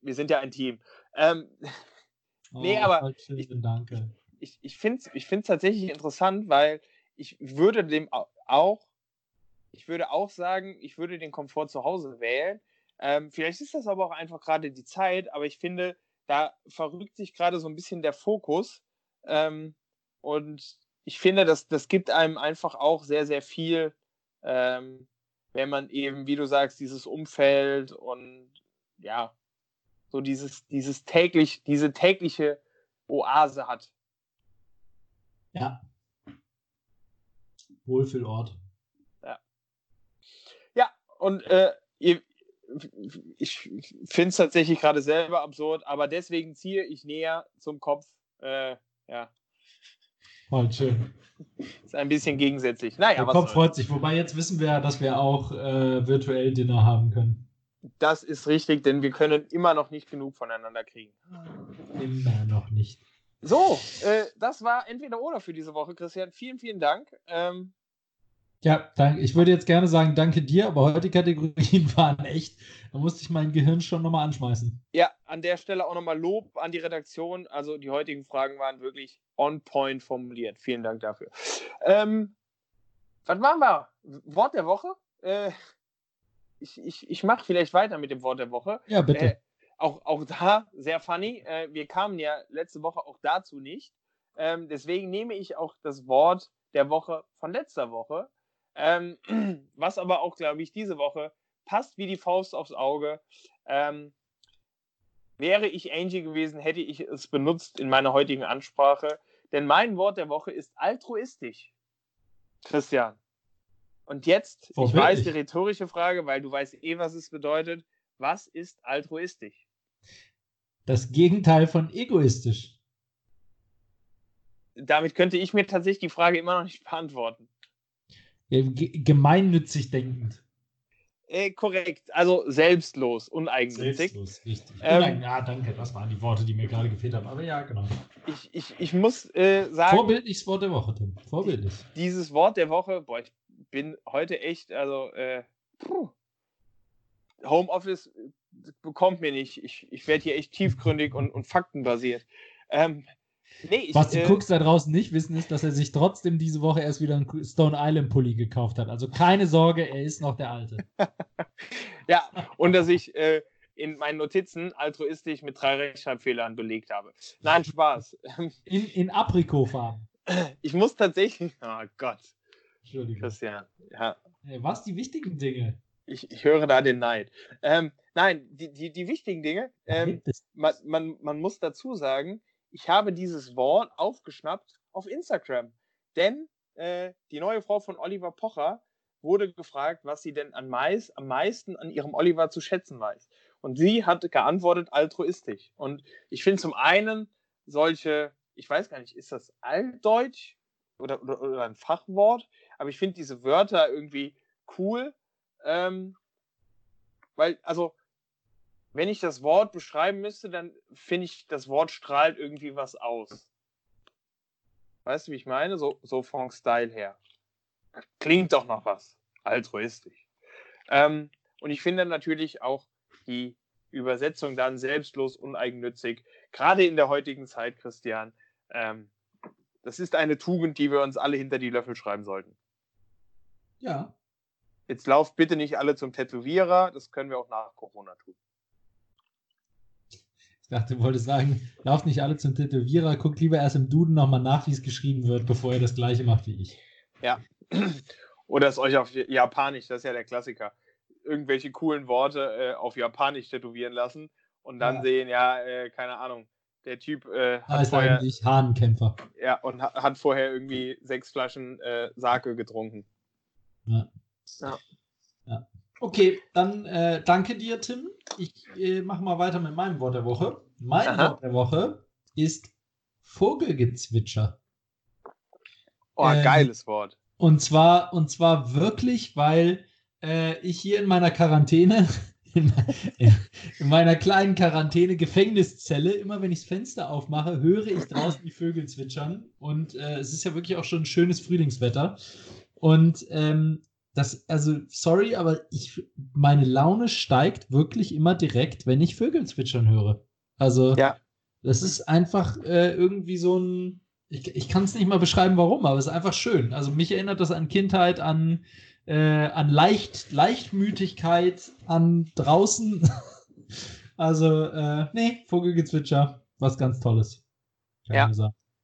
wir sind ja ein Team. Ähm, [LAUGHS] oh, nee, aber ich, danke. Ich, ich finde es ich tatsächlich interessant, weil ich würde dem auch ich würde auch sagen, ich würde den Komfort zu Hause wählen. Ähm, vielleicht ist das aber auch einfach gerade die Zeit, aber ich finde, da verrückt sich gerade so ein bisschen der Fokus. Ähm, und ich finde, das, das gibt einem einfach auch sehr, sehr viel, ähm, wenn man eben, wie du sagst, dieses Umfeld und ja, so dieses, dieses täglich, diese tägliche Oase hat. Ja. Wohlfühlort. Und äh, ihr, ich finde es tatsächlich gerade selber absurd, aber deswegen ziehe ich näher zum Kopf. Äh, ja. Voll schön. Ist ein bisschen gegensätzlich. Naja, Der Kopf freut sich. Wobei jetzt wissen wir ja, dass wir auch äh, virtuell Dinner haben können. Das ist richtig, denn wir können immer noch nicht genug voneinander kriegen. Immer noch nicht. So, äh, das war entweder oder für diese Woche, Christian. Vielen, vielen Dank. Ähm, ja, danke. Ich würde jetzt gerne sagen, danke dir, aber heute die Kategorien [LAUGHS] waren echt. Da musste ich mein Gehirn schon nochmal anschmeißen. Ja, an der Stelle auch nochmal Lob an die Redaktion. Also die heutigen Fragen waren wirklich on point formuliert. Vielen Dank dafür. Ähm, was waren wir? Wort der Woche? Äh, ich ich, ich mache vielleicht weiter mit dem Wort der Woche. Ja, bitte. Äh, auch, auch da sehr funny. Äh, wir kamen ja letzte Woche auch dazu nicht. Ähm, deswegen nehme ich auch das Wort der Woche von letzter Woche. Ähm, [CLEARS THROAT] was aber auch, glaube ich, diese Woche passt wie die Faust aufs Auge. Ähm, wäre ich Angie gewesen, hätte ich es benutzt in meiner heutigen Ansprache. Denn mein Wort der Woche ist altruistisch. Christian. Und jetzt, oh, ich wirklich? weiß die rhetorische Frage, weil du weißt eh, was es bedeutet. Was ist altruistisch? Das Gegenteil von egoistisch. Damit könnte ich mir tatsächlich die Frage immer noch nicht beantworten. Ja, gemeinnützig denkend. Äh, korrekt, also selbstlos, uneigennützig. Selbstlos, richtig. Ähm, ja, danke, das waren die Worte, die mir gerade gefehlt haben. Aber ja, genau. Ich, ich, ich muss äh, sagen. Vorbildliches Wort der Woche, Tim. Vorbildlich. Dieses Wort der Woche, boah, ich bin heute echt, also, äh, puh, Homeoffice bekommt mir nicht. Ich, ich werde hier echt tiefgründig und, und faktenbasiert. Ähm, Nee, ich, Was die äh, Cooks da draußen nicht wissen, ist, dass er sich trotzdem diese Woche erst wieder einen Stone Island Pulli gekauft hat. Also keine Sorge, er ist noch der Alte. [LAUGHS] ja, und dass ich äh, in meinen Notizen altruistisch mit drei Rechtschreibfehlern belegt habe. Nein, Spaß. In, in Aprikotfarben. Ich muss tatsächlich. Oh Gott. Entschuldigung. Christian. Ja. Was die wichtigen Dinge? Ich, ich höre da den Neid. Ähm, nein, die, die, die wichtigen Dinge. Ähm, man, man, man muss dazu sagen, ich habe dieses Wort aufgeschnappt auf Instagram. Denn äh, die neue Frau von Oliver Pocher wurde gefragt, was sie denn am, meist, am meisten an ihrem Oliver zu schätzen weiß. Und sie hat geantwortet, altruistisch. Und ich finde zum einen solche, ich weiß gar nicht, ist das altdeutsch oder, oder, oder ein Fachwort? Aber ich finde diese Wörter irgendwie cool. Ähm, weil, also, wenn ich das Wort beschreiben müsste, dann finde ich, das Wort strahlt irgendwie was aus. Weißt du, wie ich meine? So, so vom Style her. Klingt doch noch was. Altruistisch. Ähm, und ich finde natürlich auch die Übersetzung dann selbstlos, uneigennützig. Gerade in der heutigen Zeit, Christian. Ähm, das ist eine Tugend, die wir uns alle hinter die Löffel schreiben sollten. Ja. Jetzt lauft bitte nicht alle zum Tätowierer. Das können wir auch nach Corona tun. Ich dachte, du wolltest sagen, lauft nicht alle zum Tätowierer, guckt lieber erst im Duden nochmal nach, wie es geschrieben wird, bevor ihr das gleiche macht wie ich. Ja. [CLEARS THROAT] Oder es euch auf Japanisch, das ist ja der Klassiker. Irgendwelche coolen Worte äh, auf Japanisch tätowieren lassen und dann ja. sehen, ja, äh, keine Ahnung, der Typ äh, hat ist vorher, eigentlich Hahnenkämpfer. Ja, und hat, hat vorher irgendwie sechs Flaschen äh, Sake getrunken. Ja. ja. ja. Okay, dann äh, danke dir, Tim. Ich äh, mache mal weiter mit meinem Wort der Woche. Mein Aha. Wort der Woche ist Vogelgezwitscher. Oh, ähm, geiles Wort. Und zwar, und zwar wirklich, weil äh, ich hier in meiner Quarantäne, [LAUGHS] in, in, meiner kleinen Quarantäne-Gefängniszelle, immer wenn ich das Fenster aufmache, höre ich draußen die Vögel zwitschern. Und äh, es ist ja wirklich auch schon ein schönes Frühlingswetter. Und ähm, das, also, sorry, aber ich, meine Laune steigt wirklich immer direkt, wenn ich Vögel zwitschern höre. Also, ja. das ist einfach äh, irgendwie so ein, ich, ich kann es nicht mal beschreiben, warum, aber es ist einfach schön. Also, mich erinnert das an Kindheit, an, äh, an Leicht, Leichtmütigkeit, an draußen. [LAUGHS] also, äh, nee, Vogelgezwitscher, was ganz Tolles. Ja,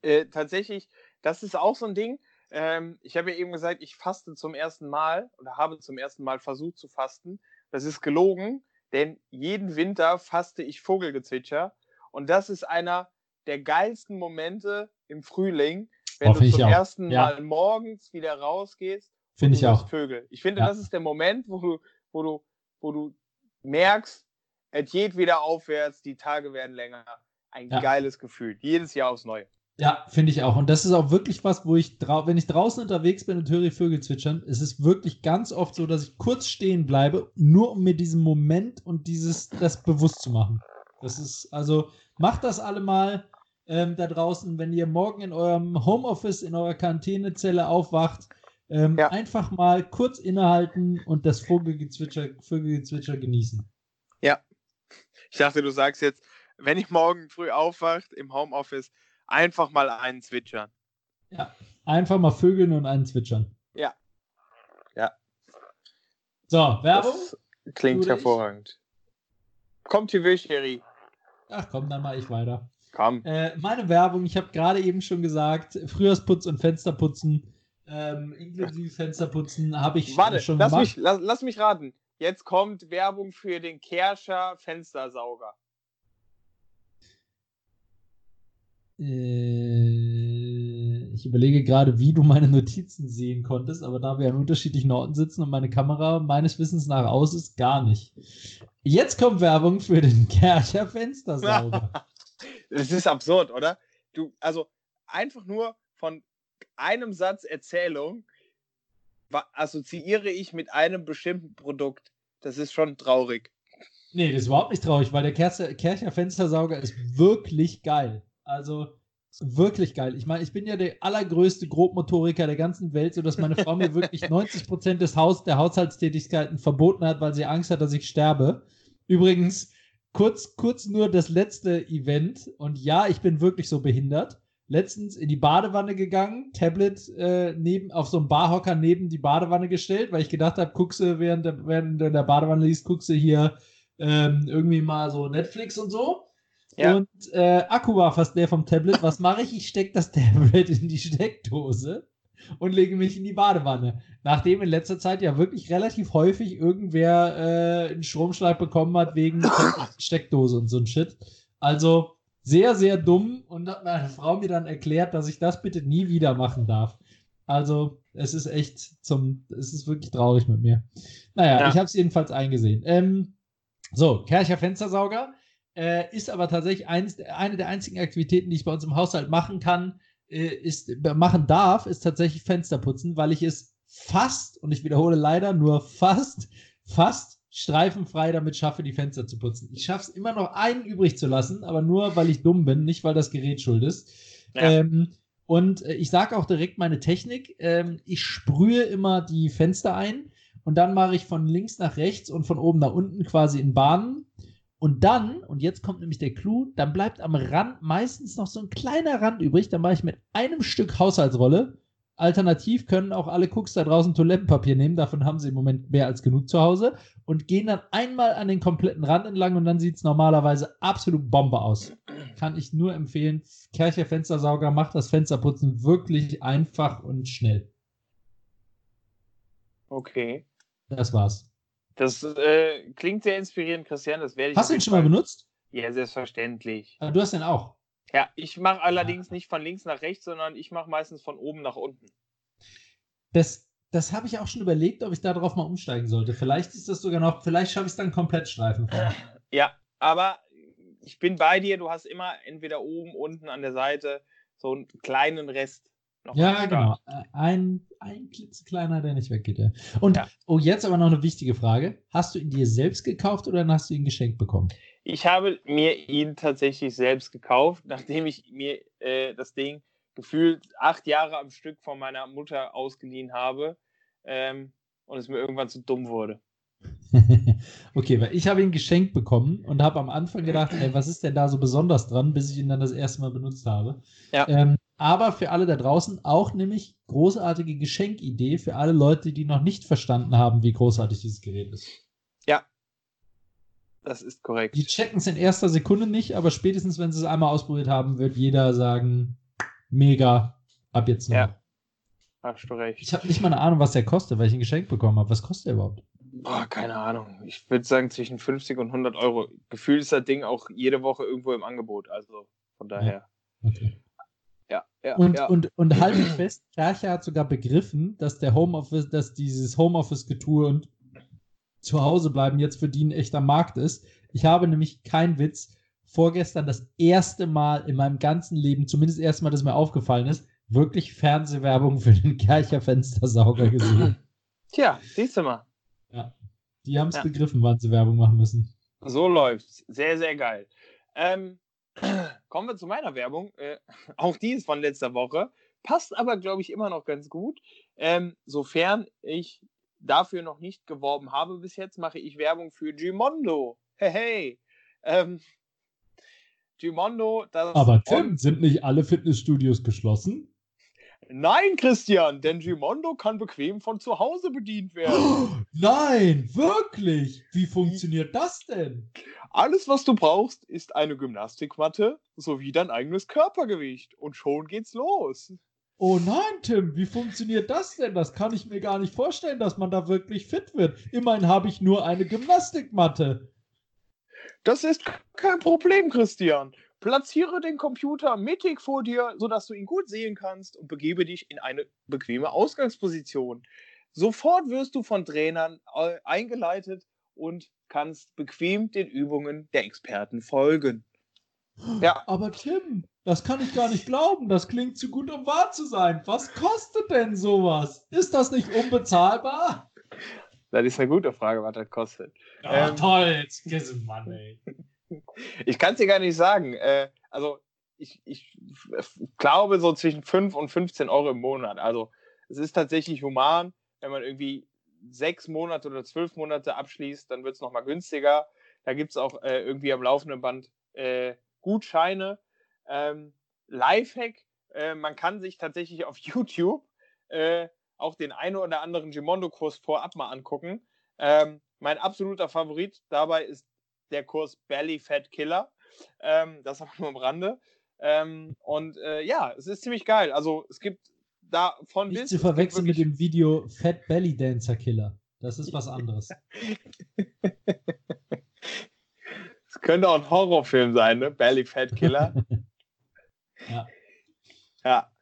äh, tatsächlich, das ist auch so ein Ding ähm, ich habe ja eben gesagt, ich faste zum ersten Mal oder habe zum ersten Mal versucht zu fasten. Das ist gelogen, denn jeden Winter faste ich Vogelgezwitscher. Und das ist einer der geilsten Momente im Frühling, wenn oh, du zum ersten ja. Mal morgens wieder rausgehst. Finde ich auch. Vögel. Ich finde, ja. das ist der Moment, wo du, wo du, wo du merkst, es geht wieder aufwärts, die Tage werden länger. Ein ja. geiles Gefühl. Jedes Jahr aufs Neue. Ja, finde ich auch. Und das ist auch wirklich was, wo ich, wenn ich draußen unterwegs bin und höre die Vögel zwitschern, es ist wirklich ganz oft so, dass ich kurz stehen bleibe, nur um mir diesen Moment und dieses, das bewusst zu machen. Das ist, also, macht das alle mal ähm, da draußen, wenn ihr morgen in eurem Homeoffice, in eurer Quarantänezelle aufwacht, ähm, ja. einfach mal kurz innehalten und das Vogelgezwitscher, Vögelgezwitscher genießen. Ja. Ich dachte, du sagst jetzt, wenn ich morgen früh aufwacht im Homeoffice, Einfach mal einen zwitschern. Ja, einfach mal vögeln und einen zwitschern. Ja. Ja. So, Werbung? Das klingt hervorragend. Kommt hier Jerry. Ach komm, dann mache ich weiter. Komm. Äh, meine Werbung, ich habe gerade eben schon gesagt, Frühjahrsputz und Fensterputzen, ähm, inklusive Fensterputzen, habe ich Warte, schon lass gemacht. Mich, lass, lass mich raten. Jetzt kommt Werbung für den Kerscher Fenstersauger. Äh, ich überlege gerade, wie du meine Notizen sehen konntest, aber da wir an unterschiedlichen Orten sitzen und meine Kamera meines Wissens nach aus ist, gar nicht. Jetzt kommt Werbung für den [LAUGHS] Kercher Fenstersauger. [LAUGHS] das ist absurd, oder? Du, also einfach nur von einem Satz Erzählung assoziiere ich mit einem bestimmten Produkt Das ist schon traurig. Nee, das ist überhaupt nicht traurig, weil der Kercher Fenstersauger ist wirklich geil. Also wirklich geil. Ich meine, ich bin ja der allergrößte Grobmotoriker der ganzen Welt, sodass meine Frau mir wirklich [LAUGHS] 90 Prozent des Haus, der Haushaltstätigkeiten verboten hat, weil sie Angst hat, dass ich sterbe. Übrigens, kurz, kurz nur das letzte Event. Und ja, ich bin wirklich so behindert. Letztens in die Badewanne gegangen, Tablet äh, neben, auf so einem Barhocker neben die Badewanne gestellt, weil ich gedacht habe, guckst du, während, während du in der Badewanne liest, guckst du hier ähm, irgendwie mal so Netflix und so. Ja. Und äh, Akku war fast leer vom Tablet. Was mache ich? Ich stecke das [LAUGHS] Tablet in die Steckdose und lege mich in die Badewanne. Nachdem in letzter Zeit ja wirklich relativ häufig irgendwer äh, einen Stromschlag bekommen hat wegen [COUGHS] Steckdose und so ein Shit. Also sehr, sehr dumm und hat meine Frau mir dann erklärt, dass ich das bitte nie wieder machen darf. Also, es ist echt zum, es ist wirklich traurig mit mir. Naja, ja. ich habe es jedenfalls eingesehen. Ähm, so, Kercher Fenstersauger äh, ist aber tatsächlich eins, eine der einzigen Aktivitäten, die ich bei uns im Haushalt machen kann, äh, ist, machen darf, ist tatsächlich Fenster putzen, weil ich es fast, und ich wiederhole leider nur fast, fast streifenfrei damit schaffe, die Fenster zu putzen. Ich schaffe es immer noch einen übrig zu lassen, aber nur, weil ich dumm bin, nicht weil das Gerät schuld ist. Ja. Ähm, und äh, ich sage auch direkt meine Technik. Ähm, ich sprühe immer die Fenster ein und dann mache ich von links nach rechts und von oben nach unten quasi in Bahnen. Und dann, und jetzt kommt nämlich der Clou, dann bleibt am Rand meistens noch so ein kleiner Rand übrig. Dann mache ich mit einem Stück Haushaltsrolle. Alternativ können auch alle Cooks da draußen Toilettenpapier nehmen. Davon haben sie im Moment mehr als genug zu Hause. Und gehen dann einmal an den kompletten Rand entlang und dann sieht es normalerweise absolut Bombe aus. Kann ich nur empfehlen. Kercher Fenstersauger macht das Fensterputzen wirklich einfach und schnell. Okay. Das war's. Das äh, klingt sehr inspirierend, Christian. Das werde ich. Hast du ihn schon mal benutzt? Ja, selbstverständlich. Aber ah, du hast den auch. Ja, ich mache allerdings ja. nicht von links nach rechts, sondern ich mache meistens von oben nach unten. Das, das habe ich auch schon überlegt, ob ich darauf mal umsteigen sollte. Vielleicht ist das sogar noch, vielleicht schaffe ich es dann komplett Streifen. Ja, aber ich bin bei dir. Du hast immer entweder oben, unten an der Seite so einen kleinen Rest noch ja, genau. Ein, ein klitzekleiner, der nicht weggeht. Ja. Und, ja. oh, jetzt aber noch eine wichtige Frage. Hast du ihn dir selbst gekauft oder hast du ihn geschenkt bekommen? Ich habe mir ihn tatsächlich selbst gekauft, nachdem ich mir äh, das Ding gefühlt acht Jahre am Stück von meiner Mutter ausgeliehen habe ähm, und es mir irgendwann zu dumm wurde. [LAUGHS] okay, weil ich habe ihn geschenkt bekommen und habe am Anfang gedacht, ey, was ist denn da so besonders dran, bis ich ihn dann das erste Mal benutzt habe. Ja. Ähm, aber für alle da draußen auch nämlich großartige Geschenkidee für alle Leute, die noch nicht verstanden haben, wie großartig dieses Gerät ist. Ja. Das ist korrekt. Die checken es in erster Sekunde nicht, aber spätestens, wenn sie es einmal ausprobiert haben, wird jeder sagen, mega, ab jetzt noch. Ja. Hast du recht. Ich habe nicht mal eine Ahnung, was der kostet, weil ich ein Geschenk bekommen habe. Was kostet der überhaupt? Boah, keine Ahnung. Ich würde sagen zwischen 50 und 100 Euro. Gefühlt ist das Ding auch jede Woche irgendwo im Angebot. Also von daher. Ja. Okay ja, ja. Und, ja. und, und halte ich fest, Kercher hat sogar begriffen, dass der Homeoffice, dass dieses Homeoffice-Getue und zu Hause bleiben jetzt für die ein echter Markt ist. Ich habe nämlich keinen Witz, vorgestern das erste Mal in meinem ganzen Leben, zumindest das erste Mal, dass mir aufgefallen ist, wirklich Fernsehwerbung für den Kercher Fenstersauger gesehen. Tja, siehst du mal. Ja. Die haben es ja. begriffen, wann sie Werbung machen müssen. So läuft's. Sehr, sehr geil. Ähm, [CLEARS THROAT] Kommen wir zu meiner Werbung. Äh, [LAUGHS] auch die ist von letzter Woche. Passt aber, glaube ich, immer noch ganz gut. Ähm, sofern ich dafür noch nicht geworben habe bis jetzt, mache ich Werbung für Gimondo. Hey, hey. Ähm, Gimondo, das. Aber Tim, sind nicht alle Fitnessstudios geschlossen? Nein, Christian, denn Gimondo kann bequem von zu Hause bedient werden. [GASPS] Nein, wirklich? Wie funktioniert das denn? Alles, was du brauchst, ist eine Gymnastikmatte sowie dein eigenes Körpergewicht. Und schon geht's los. Oh nein, Tim, wie funktioniert das denn? Das kann ich mir gar nicht vorstellen, dass man da wirklich fit wird. Immerhin habe ich nur eine Gymnastikmatte. Das ist kein Problem, Christian. Platziere den Computer mittig vor dir, sodass du ihn gut sehen kannst und begebe dich in eine bequeme Ausgangsposition. Sofort wirst du von Trainern äh, eingeleitet und kannst bequem den Übungen der Experten folgen. Ja. Aber Tim, das kann ich gar nicht glauben. Das klingt zu gut, um wahr zu sein. Was kostet denn sowas? Ist das nicht unbezahlbar? Das ist eine gute Frage, was das kostet. Ja, ähm, toll, jetzt Mann, ey. Ich kann es dir gar nicht sagen. Äh, also, ich, ich glaube so zwischen 5 und 15 Euro im Monat. Also, es ist tatsächlich human, wenn man irgendwie sechs Monate oder zwölf Monate abschließt, dann wird es nochmal günstiger. Da gibt es auch äh, irgendwie am laufenden Band äh, Gutscheine. Ähm, Lifehack, äh, man kann sich tatsächlich auf YouTube äh, auch den einen oder anderen Gimondo-Kurs vorab mal angucken. Ähm, mein absoluter Favorit dabei ist der Kurs Belly Fat Killer. Ähm, das auch nur am Rande. Ähm, und äh, ja, es ist ziemlich geil. Also es gibt da von Nicht bis. zu verwechseln mit dem Video Fat Belly Dancer Killer. Das ist was anderes. [LAUGHS] Es könnte auch ein Horrorfilm sein, ne? Belly Fat Killer. [LAUGHS] ja. Ja.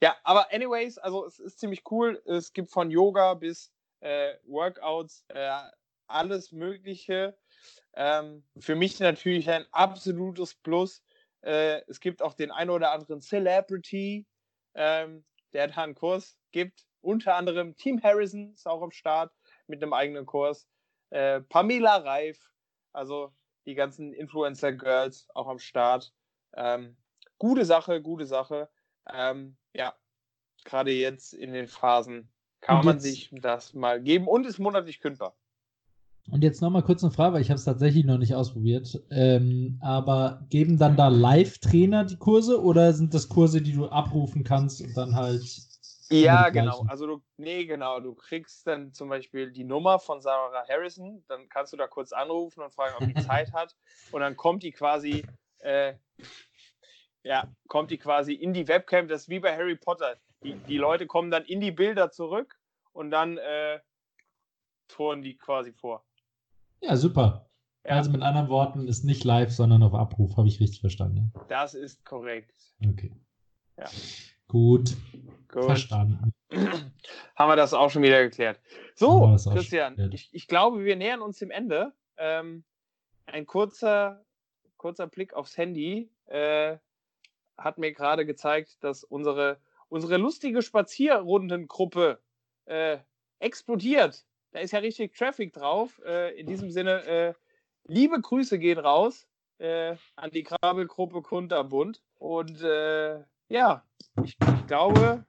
Ja, aber anyways, also es ist ziemlich cool. Es gibt von Yoga bis äh, Workouts äh, alles Mögliche. Ähm, für mich natürlich ein absolutes Plus. Äh, es gibt auch den ein oder anderen Celebrity, ähm, der da einen Kurs gibt. Unter anderem Team Harrison ist auch am Start mit einem eigenen Kurs. Äh, Pamela Reif, also die ganzen Influencer-Girls auch am Start. Ähm, gute Sache, gute Sache. Ähm, ja, gerade jetzt in den Phasen kann man sich das mal geben und ist monatlich kündbar. Und jetzt nochmal kurz eine Frage, weil ich habe es tatsächlich noch nicht ausprobiert. Ähm, aber geben dann da Live-Trainer die Kurse oder sind das Kurse, die du abrufen kannst und dann halt. Ja, genau. Also du, nee, genau. Du kriegst dann zum Beispiel die Nummer von Sarah Harrison, dann kannst du da kurz anrufen und fragen, ob die [LAUGHS] Zeit hat. Und dann kommt die quasi, äh, ja, kommt die quasi in die Webcam. Das ist wie bei Harry Potter. Die, die Leute kommen dann in die Bilder zurück und dann äh, touren die quasi vor. Ja, super. Ja. Also mit anderen Worten, ist nicht live, sondern auf Abruf, habe ich richtig verstanden. Das ist korrekt. Okay. Ja. Gut. Gut. Verstanden. [CLEARS THROAT] Haben wir das auch schon wieder geklärt. So, Christian, ich, ich, glaube, wir nähern uns dem Ende. Ähm, ein kurzer, kurzer Blick aufs Handy äh, hat mir gerade gezeigt, dass unsere, unsere lustige Spazierrundengruppe äh, explodiert. Da ist ja richtig Traffic drauf. Äh, in diesem Sinne, äh, liebe Grüße gehen raus äh, an die Krabbelgruppe Kunterbund. Und äh, ja, ich, ich, glaube,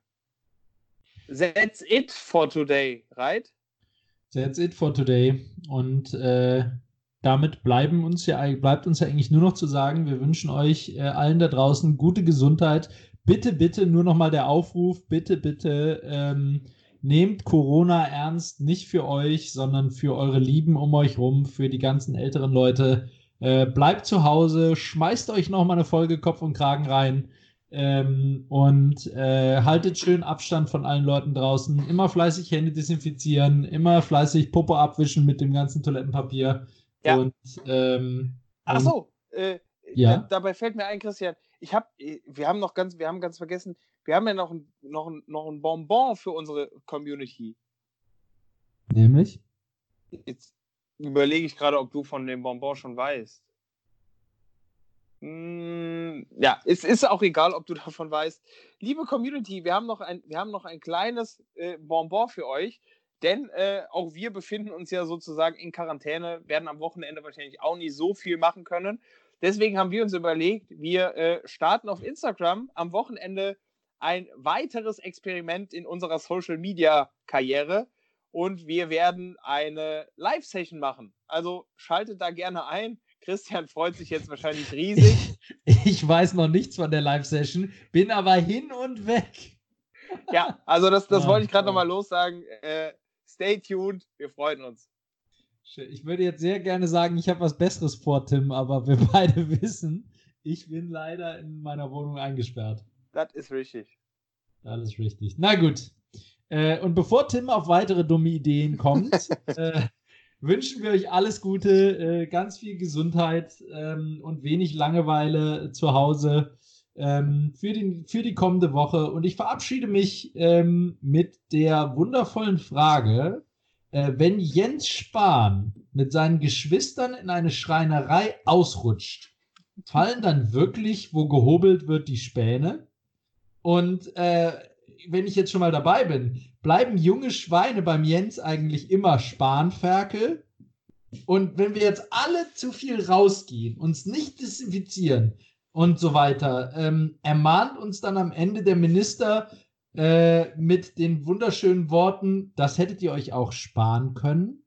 that's it for today, right? That's it for today. Und äh, damit bleiben uns ja, bleibt uns ja eigentlich nur noch zu sagen, wir wünschen euch äh, allen da draußen gute Gesundheit. Bitte, bitte, nur noch mal der Aufruf, bitte, bitte ähm, nehmt Corona ernst, nicht für euch, sondern für eure Lieben um euch rum, für die ganzen älteren Leute. Äh, bleibt zu Hause, schmeißt euch noch mal eine Folge Kopf und Kragen rein ähm, und äh, haltet schön Abstand von allen Leuten draußen. Immer fleißig Hände desinfizieren, immer fleißig Puppe abwischen mit dem ganzen Toilettenpapier. Ja. Und, ähm, Ach so, äh, ja? dabei fällt mir ein, Christian, ich habe, wir haben noch ganz, wir haben ganz vergessen, wir haben ja noch ein, noch ein, noch ein Bonbon für unsere Community. Nämlich? Jetzt überlege ich gerade, ob du von dem Bonbon schon weißt. Hm, ja, es ist auch egal, ob du [LAUGHS] davon weißt. Liebe Community, wir haben noch ein, wir haben noch ein kleines äh, Bonbon für euch, denn äh, auch wir befinden uns ja sozusagen in Quarantäne, werden am Wochenende wahrscheinlich auch nicht so viel machen können. Deswegen haben wir uns überlegt, wir äh, starten auf Instagram am Wochenende ein weiteres Experiment in unserer Social Media Karriere und wir werden eine Live-Session machen. Also schaltet da gerne ein. Christian freut sich jetzt wahrscheinlich riesig. [LAUGHS] Ich weiß noch nichts von der Live-Session, bin aber hin und weg. Ja, also das, das oh, wollte ich gerade nochmal lossagen. Äh, stay tuned, wir freuen uns. Ich würde jetzt sehr gerne sagen, ich habe was Besseres vor, Tim, aber wir [LAUGHS] beide wissen, ich bin leider in meiner Wohnung eingesperrt. Das ist richtig. Das ist richtig. Na gut. Äh, und bevor Tim auf weitere dumme Ideen kommt, [LAUGHS] äh, wünschen wir euch alles Gute, äh, ganz viel Gesundheit ähm, und wenig Langeweile zu Hause ähm, für, den, für die kommende Woche. Und ich verabschiede mich ähm, mit der wundervollen Frage, äh, wenn Jens Spahn mit seinen Geschwistern in eine Schreinerei ausrutscht, fallen dann wirklich, wo gehobelt wird, die Späne? Und äh, wenn ich jetzt schon mal dabei bin, bleiben junge Schweine beim Jens eigentlich immer Spanferkel? Und wenn wir jetzt alle zu viel rausgehen, uns nicht desinfizieren und so weiter, ähm, ermahnt uns dann am Ende der Minister äh, mit den wunderschönen Worten, das hättet ihr euch auch sparen können?